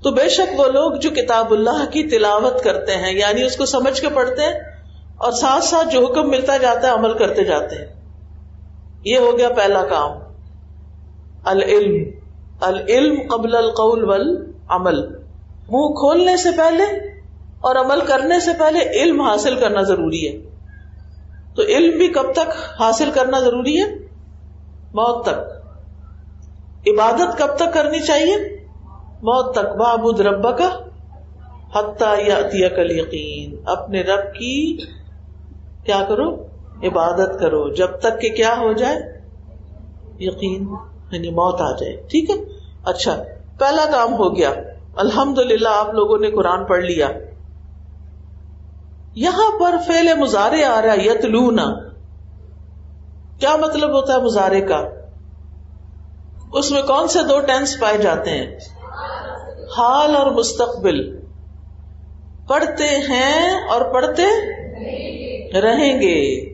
تو بے شک وہ لوگ جو کتاب اللہ کی تلاوت کرتے ہیں یعنی اس کو سمجھ کے پڑھتے ہیں اور ساتھ ساتھ جو حکم ملتا جاتا ہے، عمل کرتے جاتے ہیں۔ یہ ہو گیا پہلا کام۔ العلم۔ العلم قبل القول ول عمل منہ کھولنے سے پہلے اور عمل کرنے سے پہلے علم حاصل کرنا ضروری ہے۔ تو علم بھی کب تک حاصل کرنا ضروری ہے؟ موت تک۔ عبادت کب تک کرنی چاہیے؟ موت تک۔ بابود رب کا حتیٰ یا کل یقین اپنے رب کی کیا کرو؟ عبادت کرو، جب تک کہ کیا ہو جائے؟ یقین یعنی موت آ جائے، ٹھیک ہے؟ اچھا پہلا کام ہو گیا الحمد للہ آپ لوگوں نے قرآن پڑھ لیا۔ یہاں پر فیل مظاہرے آ رہا یتلونا کیا مطلب ہوتا ہے مظاہرے کا؟ اس میں کون سے دو ٹینس پائے جاتے ہیں؟ حال اور مستقبل۔ پڑھتے ہیں اور پڑھتے رہیں گے۔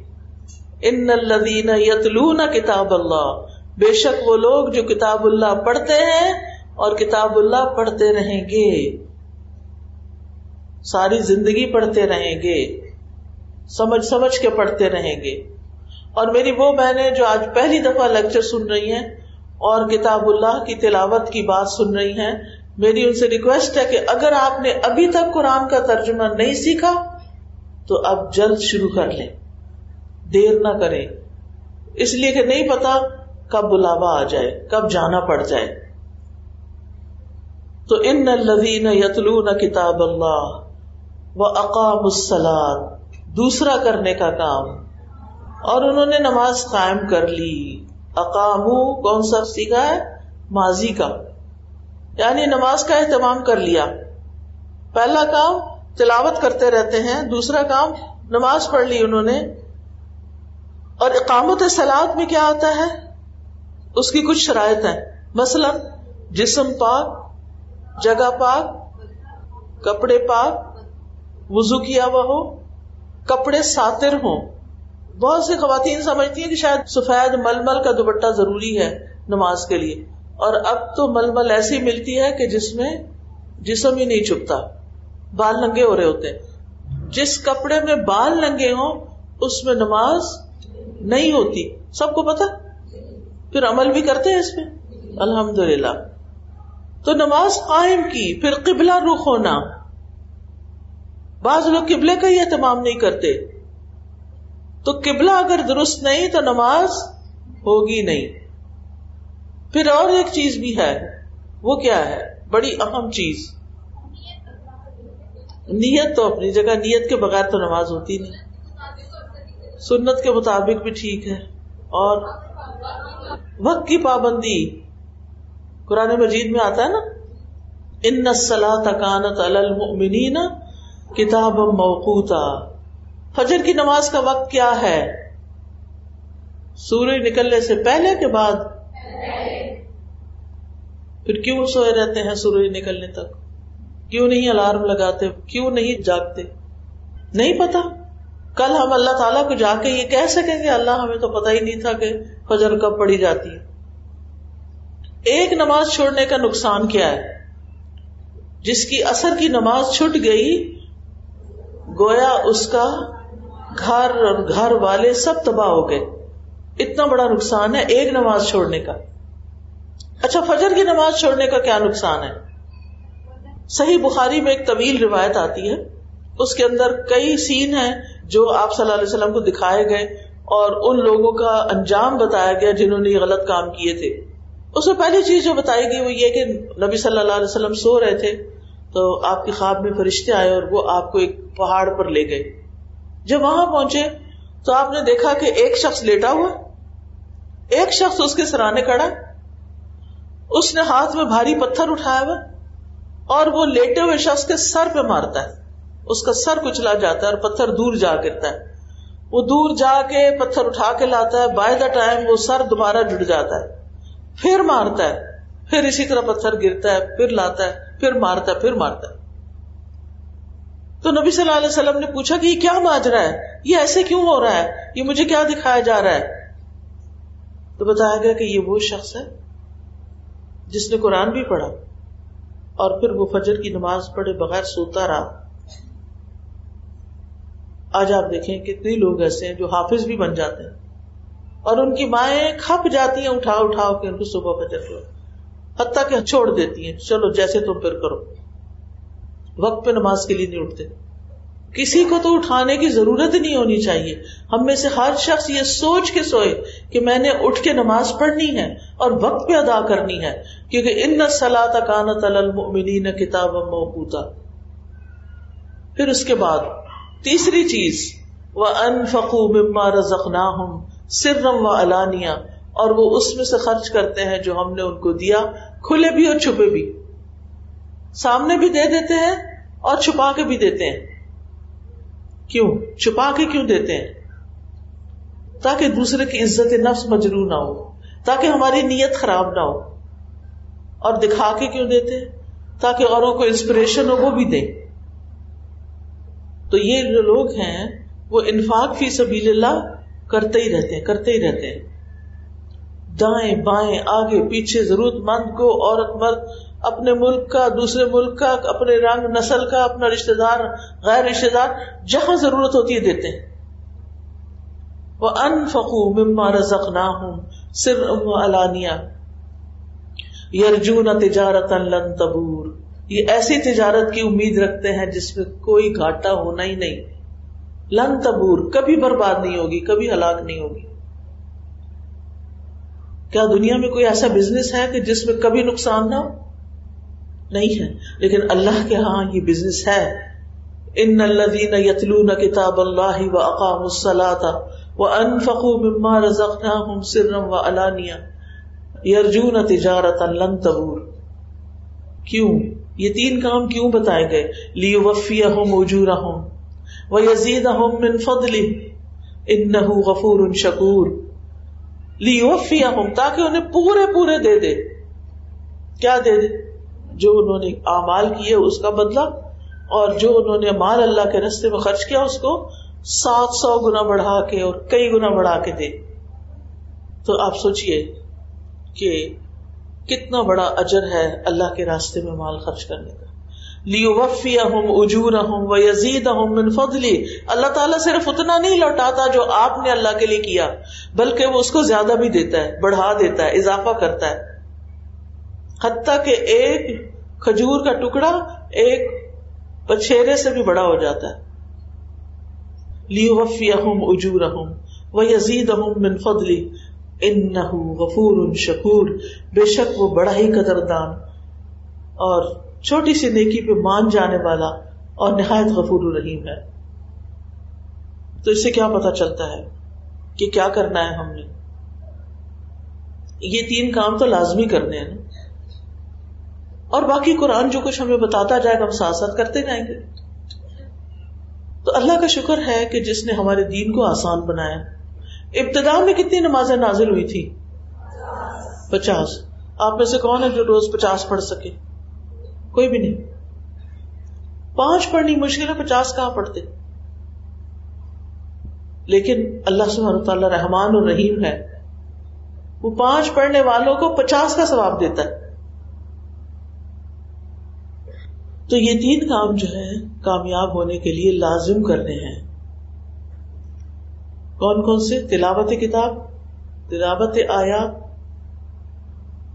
ان الدین یتلون کتاب اللہ بے شک وہ لوگ جو کتاب اللہ پڑھتے ہیں اور کتاب اللہ پڑھتے رہیں گے۔ ساری زندگی پڑھتے رہیں گے۔ سمجھ سمجھ کے پڑھتے رہیں گے۔ اور میری وہ بہنیں جو آج پہلی دفعہ لیکچر سن رہی ہیں اور کتاب اللہ کی تلاوت کی بات سن رہی ہیں، میری ان سے ریکویسٹ ہے کہ اگر آپ نے ابھی تک قرآن کا ترجمہ نہیں سیکھا، تو اب جلد شروع کر لیں۔ دیر نہ کریں۔ اس لیے کہ نہیں پتا کب بلاوا آ جائے، کب جانا پڑ جائے۔ تو ان الذین یتلون کتاب اللہ و اقام السلام دوسرا کرنے کا کام۔ اور انہوں نے نماز قائم کر لی۔ اقامو کون سا سیکھا ہے؟ ماضی کا۔ یعنی نماز کا اہتمام کر لیا۔ پہلا کام تلاوت کرتے رہتے ہیں، دوسرا کام نماز پڑھ لی انہوں نے۔ اور اقامت سلاد میں کیا آتا ہے؟ اس کی کچھ شرائط ہیں۔ مثلا، جسم پاک، جگہ پاک، کپڑے پاک وزو کیا ہوا ہو، کپڑے ساتر ہوں۔ بہت سی خواتین سمجھتی ہیں کہ شاید سفید مل مل کا دوپٹہ ضروری ہے نماز کے لیے۔ اور اب تو مل مل ایسی ملتی ہے کہ جس میں جسم ہی نہیں چپتا بال ننگے ہو رہے ہوتے جس کپڑے میں بال ننگے ہوں، اس میں نماز نہیں ہوتی۔ سب کو پتا پھر عمل بھی کرتے ہیں اس میں۔ الحمد للہ تو نماز قائم کی، پھر قبلہ رخ ہونا۔ بعض لوگ قبلے کا ہی اہتمام نہیں کرتے۔ تو قبلہ اگر درست نہیں، تو نماز ہوگی نہیں۔ پھر اور ایک چیز بھی ہے۔ وہ کیا ہے؟ بڑی اہم چیز۔ نیت تو اپنی جگہ، نیت کے بغیر تو نماز ہوتی نہیں۔ سنت کے مطابق بھی ٹھیک ہے اور وقت کی پابندی قرآن مجید میں آتا ہے نا؟ ان نسلا تکانت المنی کتاب موقوتا۔ فجر کی نماز کا وقت کیا ہے؟ سورج نکلنے سے پہلے کے بعد۔ پھر کیوں سوئے رہتے ہیں سورج نکلنے تک؟ کیوں نہیں الارم لگاتے؟ کیوں نہیں جاگتے؟ نہیں پتا۔ کل ہم اللہ تعالیٰ کو جا کے یہ کہہ سکیں گے، اللہ ہمیں تو پتا ہی نہیں تھا کہ فجر کب پڑی جاتی ہے۔ ایک نماز چھوڑنے کا نقصان کیا ہے؟ جس کی اثر کی نماز چھٹ گئی، گویا اس کا گھر اور گھر والے سب تباہ ہو گئے۔ اتنا بڑا نقصان ہے ایک نماز چھوڑنے کا۔ اچھا فجر کی نماز چھوڑنے کا کیا نقصان ہے؟ صحیح بخاری میں ایک طویل روایت آتی ہے۔ اس کے اندر کئی سین ہیں جو آپ صلی اللہ علیہ وسلم کو دکھائے گئے اور ان لوگوں کا انجام بتایا گیا جنہوں نے یہ غلط کام کیے تھے۔ اس میں پہلی چیز جو بتائی گئی وہ یہ کہ نبی صلی اللہ علیہ وسلم سو رہے تھے تو آپ کے خواب میں فرشتے آئے اور وہ آپ کو ایک پہاڑ پر لے گئے۔ جب وہاں پہنچے تو آپ نے دیکھا کہ ایک شخص لیٹا ہوا ایک شخص اس کے سرانے کھڑا اس نے ہاتھ میں بھاری پتھر اٹھایا ہوا اور وہ لیٹے ہوئے شخص کے سر پہ مارتا ہے۔ اس کا سر کچلا جاتا ہے اور پتھر دور جا گرتا ہے۔ وہ دور جا کے پتھر اٹھا کے لاتا ہے بائی دا ٹائم وہ سر دوبارہ جڑ جاتا ہے۔ پھر مارتا ہے، پھر اسی طرح پتھر گرتا ہے، پھر لاتا ہے، پھر مارتا ہے، پھر مارتا ہے۔ تو نبی صلی اللہ علیہ وسلم نے پوچھا کہ یہ کیا ماجرا ہے؟ یہ ایسے کیوں ہو رہا ہے؟ یہ مجھے کیا دکھایا جا رہا ہے؟ تو بتایا گیا کہ یہ وہ شخص ہے جس نے قرآن بھی پڑھا اور پھر وہ فجر کی نماز پڑھے بغیر سوتا رہا۔ آج آپ دیکھیں کتنے لوگ ایسے ہیں جو حافظ بھی بن جاتے ہیں اور ان کی مائیں کھپ جاتی ہیں اٹھا اٹھا کے ان کو صبح فجر کرو حتیٰ کہ چھوڑ دیتی ہیں۔ چلو جیسے تم پھر کرو۔ وقت پہ نماز کے لیے نہیں اٹھتے۔ کسی کو تو اٹھانے کی ضرورت نہیں ہونی چاہیے۔ ہم میں سے ہر شخص یہ سوچ کے سوئے کہ میں نے اٹھ کے نماز پڑھنی ہے اور وقت پہ ادا کرنی ہے۔ کیونکہ ان سلا کانت المنی کتاب موقوتا۔ پھر اس کے بعد تیسری چیز وہ ان فقو مما رزقنا ہوں سرم و علانیہ اور وہ اس میں سے خرچ کرتے ہیں جو ہم نے ان کو دیا، کھلے بھی اور چھپے بھی۔ سامنے بھی دے دیتے ہیں اور چھپا کے بھی دیتے ہیں۔ کیوں؟ چھپا کے کیوں دیتے ہیں؟ تاکہ دوسرے کی عزت نفس مجرو نہ ہو، تاکہ ہماری نیت خراب نہ ہو۔ اور دکھا کے کیوں دیتے تاکہ اوروں کو انسپریشن ہو، وہ بھی دیں۔ تو یہ جو لوگ ہیں، وہ انفاق فی سبیل اللہ کرتے ہی رہتے ہیں، کرتے ہی رہتے ہیں۔ دائیں بائیں، آگے پیچھے ضرورت مند کو، عورت مرد، اپنے ملک کا، دوسرے ملک کا، اپنے رنگ نسل کا، اپنا رشتے دار، غیر رشتے دار، جہاں ضرورت ہوتی ہے دیتے ہیں۔ وہ ان فقو مما رزق نہ ہوں سر علانیہ یرجون تجارت لن تبور۔ یہ ایسی تجارت کی امید رکھتے ہیں جس میں کوئی گھاٹا ہونا ہی نہیں۔ لن تبور، کبھی برباد نہیں ہوگی، کبھی ہلاک نہیں ہوگی۔ کیا دنیا میں کوئی ایسا بزنس ہے کہ جس میں کبھی نقصان نہ ہو؟ نہیں ہے۔ لیکن اللہ کے ہاں یہ بزنس ہے۔ ان الذين يتلون كتاب الله واقاموا الصلاه وہ انفقو مما رزقناہم سرم و علانیہ۔ یرجون تجارت لن تبور۔ کیوں؟ یہ تین کام کیوں بتائے گئے؟ لیو وفیہ ہوں موجورہ ہوں وہ یزید ہوں من فضل ان غفور ان شکور لیو وفیہ ہوں تاکہ انہیں پورے پورے دے دے۔ کیا دے دے؟ جو انہوں نے اعمال کیے اس کا بدلہ اور جو انہوں نے مال اللہ کے رستے میں خرچ کیا اس کو سات سو گنا بڑھا کے اور کئی گنا بڑھا کے دے۔ تو آپ سوچئے کہ کتنا بڑا اجر ہے اللہ کے راستے میں مال خرچ کرنے کا۔ لیو وفی اہم اجور اہم و یزید اہم من فضلی اللہ تعالیٰ صرف اتنا نہیں لوٹاتا جو آپ نے اللہ کے لیے کیا، بلکہ وہ اس کو زیادہ بھی دیتا ہے، بڑھا دیتا ہے، اضافہ کرتا ہے۔ حتیٰ کہ ایک کھجور کا ٹکڑا ایک پچھیرے سے بھی بڑا ہو جاتا ہے۔ لیو وفی اہم اجور اہم و یزید اہم من فضلی ان غفور شکور، بے شک وہ بڑا ہی قدردان اور چھوٹی سی نیکی پہ مان جانے والا اور نہایت غفور الرحیم ہے۔ تو اس سے کیا پتا چلتا ہے کہ کیا کرنا ہے ہم نے؟ یہ تین کام تو لازمی کرنے ہیں نا۔ اور باقی قرآن جو کچھ ہمیں بتاتا جائے گا، ہم ساتھ ساتھ کرتے جائیں گے۔ تو اللہ کا شکر ہے کہ جس نے ہمارے دین کو آسان بنایا۔ ابتدا میں کتنی نمازیں نازل ہوئی تھی؟ پچاس۔ آپ میں سے کون ہے جو روز پچاس پڑھ سکے؟ کوئی بھی نہیں۔ پانچ پڑھنی مشکل ہے، پچاس کہاں پڑھتے؟ لیکن اللہ سبحانہ تعالیٰ رحمان اور رحیم ہے۔ وہ پانچ پڑھنے والوں کو پچاس کا ثواب دیتا ہے۔ تو یہ تین کام جو ہے کامیاب ہونے کے لیے لازم کرنے ہیں۔ کون کون سے؟ تلاوت کتاب، تلاوت آیات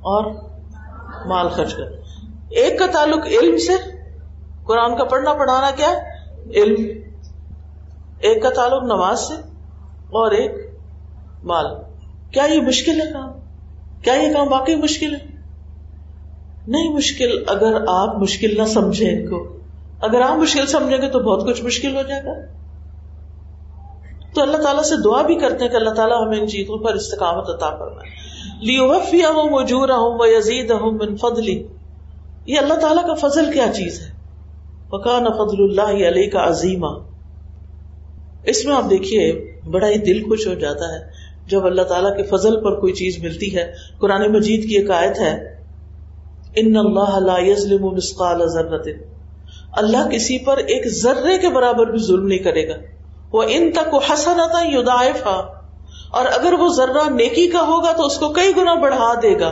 اور مال خرچ کر۔ ایک کا تعلق علم سے، قرآن کا پڑھنا، پڑھانا کیا علم۔ ایک کا تعلق نماز سے اور ایک مال۔ کیا یہ مشکل ہے کام؟ کیا یہ کام واقعی مشکل ہے؟ نہیں مشکل۔ اگر آپ مشکل نہ سمجھیں ان کو اگر آپ مشکل سمجھیں گے تو بہت کچھ مشکل ہو جائے گا۔ تو اللہ تعالیٰ سے دعا بھی کرتے ہیں کہ اللہ تعالیٰ ہمیں ان چیزوں پر استقامت عطا کرنا لیوفیا ہوں مجور ہوں و یزید ہوں من فضلی یہ اللہ تعالیٰ کا فضل کیا چیز ہے؟ وکان فضل اللہ علیہ کا عظیمہ اس میں آپ دیکھیے، بڑا ہی دل خوش ہو جاتا ہے جب اللہ تعالیٰ کے فضل پر کوئی چیز ملتی ہے۔ قرآن مجید کی ایک آیت ہے ان اللہ لا یظلم مثقال ذرۃ اللہ کسی پر ایک ذرے کے برابر بھی ظلم نہیں کرے گا۔ وہ ان تک وہ حسنتا یدائفا اور اگر وہ ذرہ نیکی کا ہوگا تو اس کو کئی گنا بڑھا دے گا۔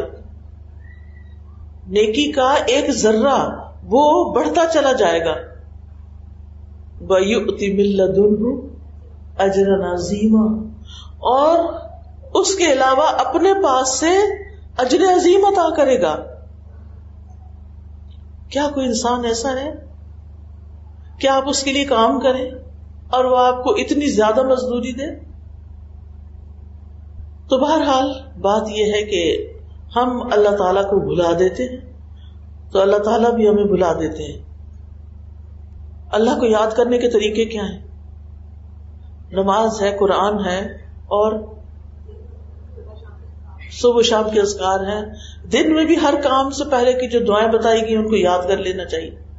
نیکی کا ایک ذرہ وہ بڑھتا چلا جائے گا۔ اجر عظیم اور اس کے علاوہ اپنے پاس سے اجر عظیم عطا کرے گا۔ کیا کوئی انسان ایسا ہے؟ کیا آپ اس کے لیے کام کریں؟ اور وہ آپ کو اتنی زیادہ مزدوری دے؟ تو بہرحال بات یہ ہے کہ ہم اللہ تعالیٰ کو بلا دیتے ہیں، تو اللہ تعالیٰ بھی ہمیں بلا دیتے ہیں۔ اللہ کو یاد کرنے کے طریقے کیا ہیں؟ نماز ہے، قرآن ہے، اور صبح شام کے اذکار ہیں۔ دن میں بھی ہر کام سے پہلے کی جو دعائیں بتائی گئی، ان کو یاد کر لینا چاہیے۔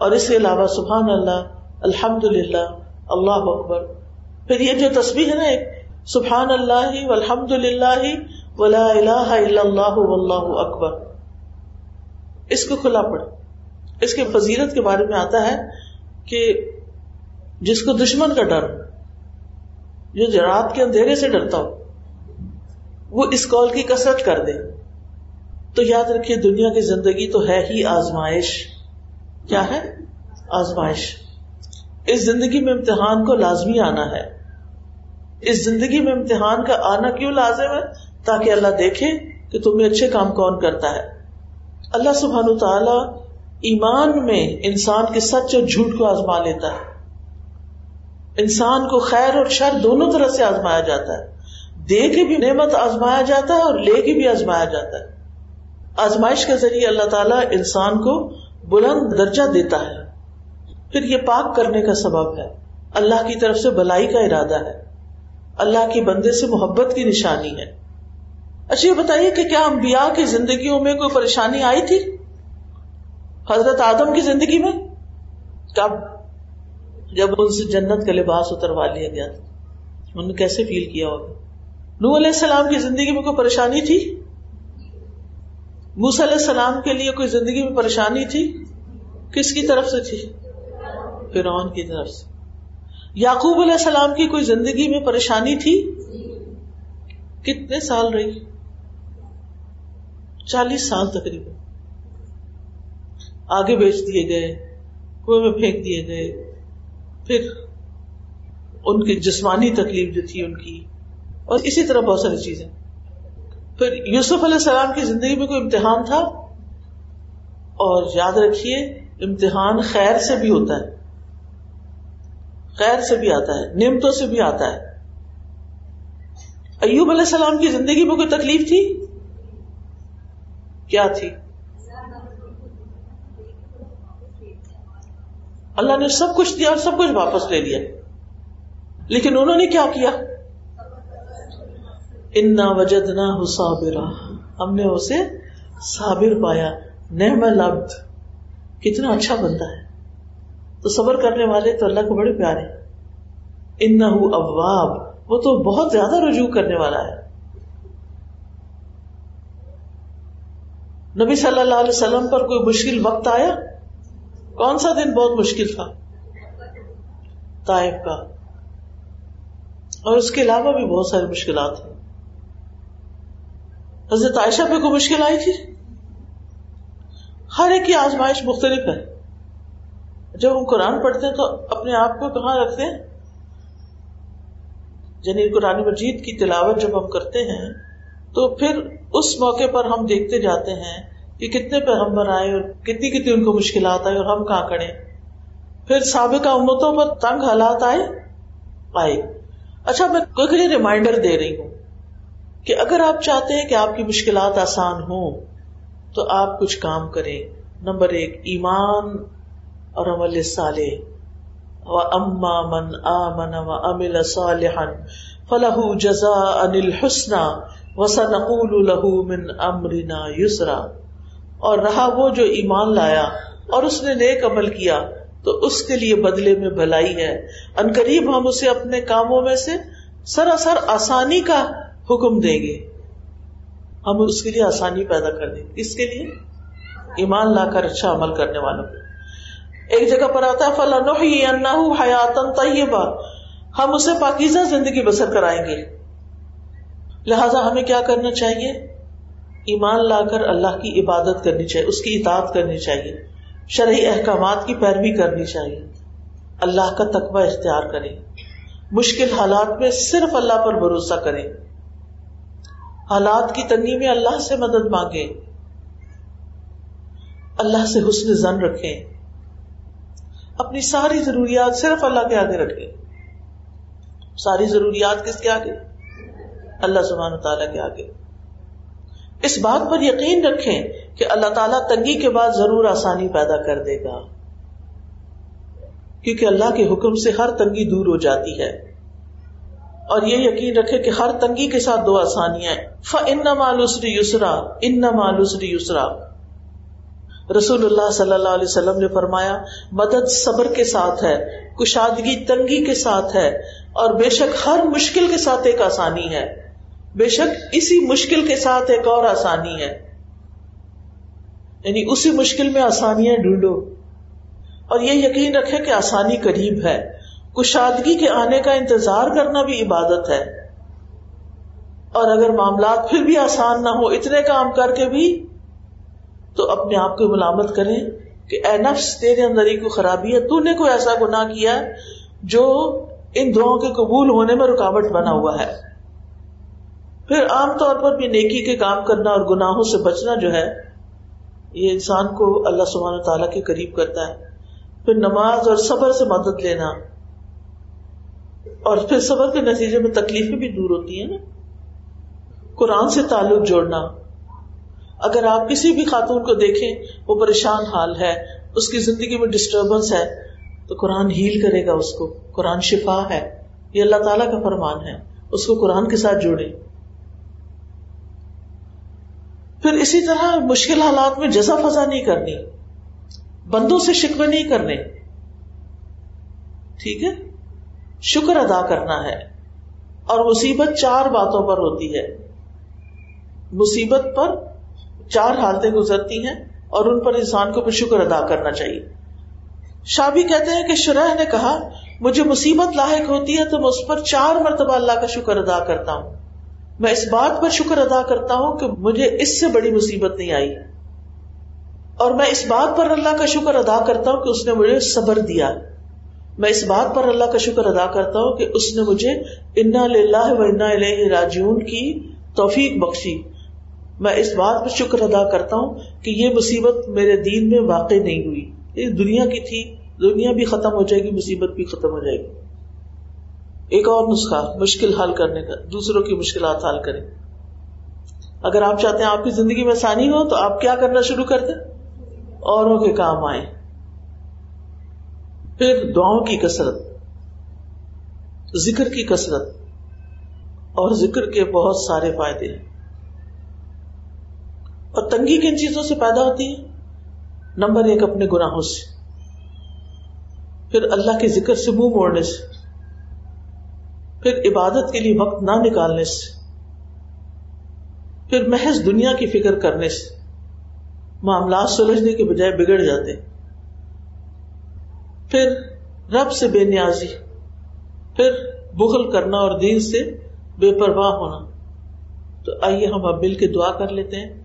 اور اس کے علاوہ سبحان اللہ الحمد للہ اللہ اکبر۔ پھر یہ جو تصویر ہے نا ایک، سبحان اللہ الحمد للہ ولا الہ الا اللہ واللہ اکبر۔ اس کو کھلا پڑ اس کے فضیلت کے بارے میں آتا ہے کہ جس کو دشمن کا ڈر، جو رات کے اندھیرے سے ڈرتا ہو، وہ اس کال کی کسرت کر دے۔ تو یاد رکھیے، دنیا کی زندگی تو ہے ہی آزمائش۔ کیا ہے؟ آزمائش۔ اس زندگی میں امتحان کو لازمی آنا ہے۔ اس زندگی میں امتحان کا آنا کیوں لازم ہے؟ تاکہ اللہ دیکھے کہ تمہیں اچھے کام کون کرتا ہے۔ اللہ سبحان تعالی ایمان میں انسان کے سچ اور جھوٹ کو آزما لیتا ہے۔ انسان کو خیر اور شر دونوں طرح سے آزمایا جاتا ہے۔ دے کے بھی نعمت آزمایا جاتا ہے اور لے کے بھی آزمایا جاتا ہے۔ آزمائش کے ذریعے اللہ تعالیٰ انسان کو بلند درجہ دیتا ہے۔ پھر یہ پاک کرنے کا سبب ہے۔ اللہ کی طرف سے بلائی کا ارادہ ہے۔ اللہ کی بندے سے محبت کی نشانی ہے۔ اچھا یہ بتائیے کہ کیا انبیاء کی زندگیوں میں کوئی پریشانی آئی تھی؟ حضرت آدم کی زندگی میں؟ کب؟ جب ان سے جنت کا لباس اتروا لیا گیا تھا۔ انہوں نے کیسے فیل کیا ہوگا؟ نو علیہ السلام کی زندگی میں کوئی پریشانی تھی؟ موس علیہ السلام کے لیے کوئی زندگی میں پریشانی تھی؟ کس کی طرف سے تھی؟ فرعون کی طرف سے۔ یعقوب علیہ السلام کی کوئی زندگی میں پریشانی تھی؟ کتنے سال رہی؟ چالیس سال تقریباً۔ آگے بیچ دیے گئے، کنویں میں پھینک دیے گئے۔ پھر ان کی جسمانی تکلیف جو تھی ان کی۔ اور اسی طرح بہت ساری چیزیں۔ پھر یوسف علیہ السلام کی زندگی میں کوئی امتحان تھا؟ اور یاد رکھیے، امتحان خیر سے بھی ہوتا ہے۔ خیر سے بھی آتا ہے، نعمتوں سے بھی آتا ہے۔ ایوب علیہ السلام کی زندگی میں کوئی تکلیف تھی؟ کیا تھی؟ اللہ نے سب کچھ دیا اور سب کچھ واپس لے لیا۔ لیکن انہوں نے کیا کیا؟ انا وجد نہ صابرا۔ ہم نے اسے صابر پایا۔ نعم لبد کتنا اچھا بنتا ہے۔ تو صبر کرنے والے تو اللہ کو بڑے پیارے۔ ان اواب۔ وہ تو بہت زیادہ رجوع کرنے والا ہے۔ نبی صلی اللہ علیہ وسلم پر کوئی مشکل وقت آیا؟ کون سا دن بہت مشکل تھا؟ کا۔ اور اس کے علاوہ بھی بہت ساری مشکلات ہیں۔ حضرت عائشہ پہ کوئی مشکل آئی تھی؟ ہر ایک کی آزمائش مختلف ہے۔ جب ہم قرآن پڑھتے ہیں تو اپنے آپ کو کہاں رکھتے ہیں؟ یعنی قرآن مجید کی تلاوت جب ہم کرتے ہیں، تو پھر اس موقع پر ہم دیکھتے جاتے ہیں کہ کتنے پیغمبر آئے اور کتنی کتنی ان کو مشکلات آئے اور ہم کہاں کڑے پھر سابقہ امتوں پر تنگ حالات آئے؟ آئے۔ اچھا میں کوئی ریمائنڈر دے رہی ہوں۔ کہ اگر آپ چاہتے ہیں کہ آپ کی مشکلات آسان ہوں، تو آپ کچھ کام کریں۔ نمبر ایک، ایمان اور عمل صالح۔ و اما من آمن و امل صالحا فلح جزا انل حسنا وسنقول له من امرنا یسرا اور رہا وہ جو ایمان لایا اور اس نے نیک عمل کیا، تو اس کے لیے بدلے میں بھلائی ہے۔ ان قریب ہم اسے اپنے کاموں میں سے سراسر آسانی کا حکم دیں گے۔ ہم اس کے لیے آسانی پیدا کر دیں۔ گے اس کے لیے ایمان لا کر اچھا عمل کرنے والوں کو۔ ایک جگہ پر آتا ہے فلاں حیاتن طیبہ ہم اسے پاکیزہ زندگی بسر کرائیں گے۔ لہذا ہمیں کیا کرنا چاہیے؟ ایمان لا کر اللہ کی عبادت کرنی چاہیے، اس کی اطاعت کرنی چاہیے۔ شرعی احکامات کی پیروی کرنی چاہیے۔ اللہ کا تقوی اختیار کریں۔ مشکل حالات میں صرف اللہ پر بھروسہ کریں۔ حالات کی تنگی میں اللہ سے مدد مانگے۔ اللہ سے حسن زن رکھیں۔ اپنی ساری ضروریات صرف اللہ کے آگے رکھیں۔ ساری ضروریات کس کے آگے؟ اللہ سبحانہ تعالیٰ کے آگے۔ اس بات پر یقین رکھیں کہ اللہ تعالیٰ تنگی کے بعد ضرور آسانی پیدا کر دے گا۔ کیونکہ اللہ کے حکم سے ہر تنگی دور ہو جاتی ہے۔ اور یہ یقین رکھے کہ ہر تنگی کے ساتھ دو آسانیاں ف ان مالوسری یسرا ان مالوسری یسرا رسول اللہ صلی اللہ علیہ وسلم نے فرمایا، مدد صبر کے ساتھ ہے، کشادگی تنگی کے ساتھ ہے، اور بے شک ہر مشکل کے ساتھ ایک آسانی ہے۔ بے شک اسی مشکل کے ساتھ ایک اور آسانی ہے۔ یعنی اسی مشکل میں آسانیاں ڈھونڈو۔ اور یہ یقین رکھے کہ آسانی قریب ہے۔ کشادگی کے آنے کا انتظار کرنا بھی عبادت ہے۔ اور اگر معاملات پھر بھی آسان نہ ہو، اتنے کام کر کے بھی، تو اپنے آپ کو ملامت کریں کہ اے نفس، تیرے اندر ہی کوئی خرابی ہے تو نے کوئی ایسا گنا کیا جو ان دعاؤں کے قبول ہونے میں رکاوٹ بنا ہوا ہے۔ پھر عام طور پر بھی نیکی کے کام کرنا اور گناہوں سے بچنا جو ہے، یہ انسان کو اللہ سبحانہ تعالیٰ کے قریب کرتا ہے۔ پھر نماز اور صبر سے مدد لینا۔ اور پھر صبر کے نتیجے میں تکلیفیں بھی دور ہوتی ہیں نا۔ قرآن سے تعلق جوڑنا۔ اگر آپ کسی بھی خاتون کو دیکھیں، وہ پریشان حال ہے، اس کی زندگی میں ڈسٹربنس ہے، تو قرآن ہیل کرے گا اس کو۔ قرآن شفا ہے۔ یہ اللہ تعالیٰ کا فرمان ہے۔ اس کو قرآن کے ساتھ جوڑے۔ پھر اسی طرح مشکل حالات میں جزا فضا نہیں کرنی۔ بندوں سے شکوے نہیں کرنے۔ ٹھیک ہے؟ شکر ادا کرنا ہے اور مصیبت چار باتوں پر ہوتی ہے۔ مصیبت پر چار حالتیں گزرتی ہیں اور ان پر انسان کو پھر شکر ادا کرنا چاہیے۔ شابی کہتے ہیں کہ شرح نے کہا، مجھے مصیبت لاحق ہوتی ہے تو میں اس پر چار مرتبہ اللہ کا شکر ادا کرتا ہوں۔ میں اس بات پر شکر ادا کرتا ہوں کہ مجھے اس سے بڑی مصیبت نہیں آئی۔ اور میں اس بات پر اللہ کا شکر ادا کرتا ہوں کہ اس نے مجھے صبر دیا۔ میں اس بات پر اللہ کا شکر ادا کرتا ہوں کہ اس نے مجھے انا و انا راجون کی توفیق بخشی۔ میں اس بات پر شکر ادا کرتا ہوں کہ یہ مصیبت میرے دین میں واقع نہیں ہوئی۔ یہ دنیا کی تھی، دنیا بھی ختم ہو جائے گی، مصیبت بھی ختم ہو جائے گی۔ ایک اور نسخہ، مشکل حل کرنے کا، دوسروں کی مشکلات حل کریں۔ اگر آپ چاہتے ہیں آپ کی زندگی میں آسانی ہو تو آپ کیا کرنا شروع کر دیں اوروں کے کام آئے پھر دعاؤں کی کثرت، ذکر کی کثرت، اور ذکر کے بہت سارے فائدے ہیں۔ اور تنگی کن چیزوں سے پیدا ہوتی ہے؟ نمبر ایک، اپنے گناہوں سے۔ پھر اللہ کے ذکر سے منہ موڑنے سے۔ پھر عبادت کے لیے وقت نہ نکالنے سے۔ پھر محض دنیا کی فکر کرنے سے۔ معاملات سلجھنے کے بجائے بگڑ جاتے۔ ہیں پھر رب سے بے نیازی، پھر بغل کرنا اور دین سے بے پرواہ ہونا۔ تو آئیے ہم اب مل کے دعا کر لیتے ہیں۔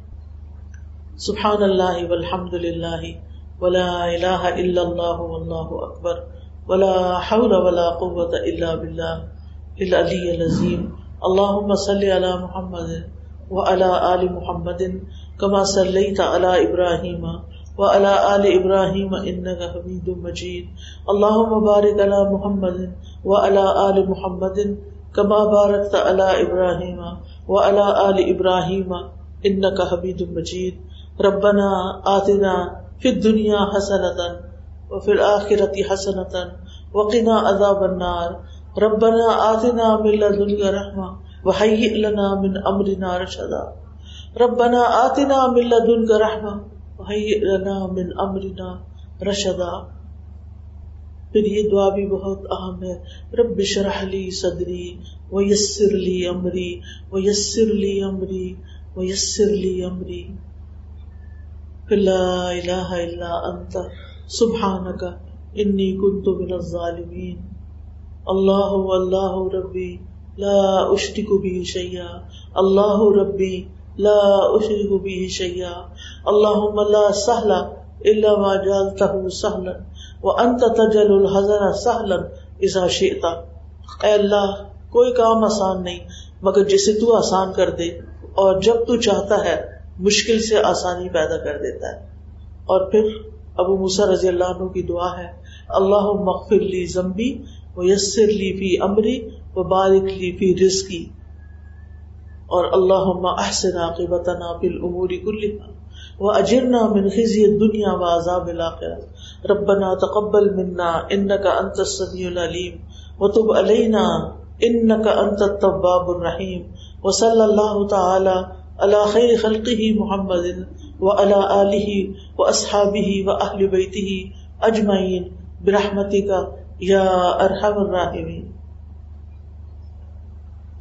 سبحان اللہ والحمد للہ ولا الہ الا اللہ واللہ اکبر ولا حول ولا قوة الا باللہ العلی العظیم۔ اللہم صلی علی محمد وعلى آل محمد كما صليت على ابراہیم وعلى آل ابراہیم انك حمید مجید اللہم بارک علی محمد وعلى آل محمد كما بارکت علی ابراہیم وعلى آل ابراہیم انك حمید مجید ربنا آتنا فی الدنیا حسنتا وفی الآخرة حسنتا وقنا عذاب النار. ربنا آتنا من لدنك رحمة وحیئ لنا من امرنا رشدا. ربنا آتنا من لدنك رحمة وحیئ من امرنا رشدا پھر یہ دعا بھی بہت اہم ہے۔ رب شرح لی صدری ویسر لی امری ویسر لی امری ویسر لی امری پھر لا الہ الا انت سبحانک انی کنت من الظالمین اللہ اللہ ربی لا اشرک به شیئا اللہ ربی لا اشرک به شیئا اللہم لا سہل الا ما جعلته سہلا وانت تجل الحزن سہلا اذا شئتا اے اللہ، کوئی کام آسان نہیں، مگر جسے تو آسان کر دے، اور جب تو چاہتا ہے، مشکل سے آسانی پیدا کر دیتا ہے. اور پھر ابو موسا رضی اللہ عنہ کی دعا ہے اللہ مغفر لی زمبی و یسر لی فی امری و بارک لی فی رزقی. اور اللہ احسن عاقبتنا فی الامور کلها واجرنا من خزي الدنيا وعذاب الاخره ربنا تقبل منا انك انت السميع العليم وتب علينا انك انت التواب الرحيم وصلى الله تعالى اللہ خیر خلقه محمد و اللہ علیہ و اصحابہ و اہل بیتہ ارحم الراحمین.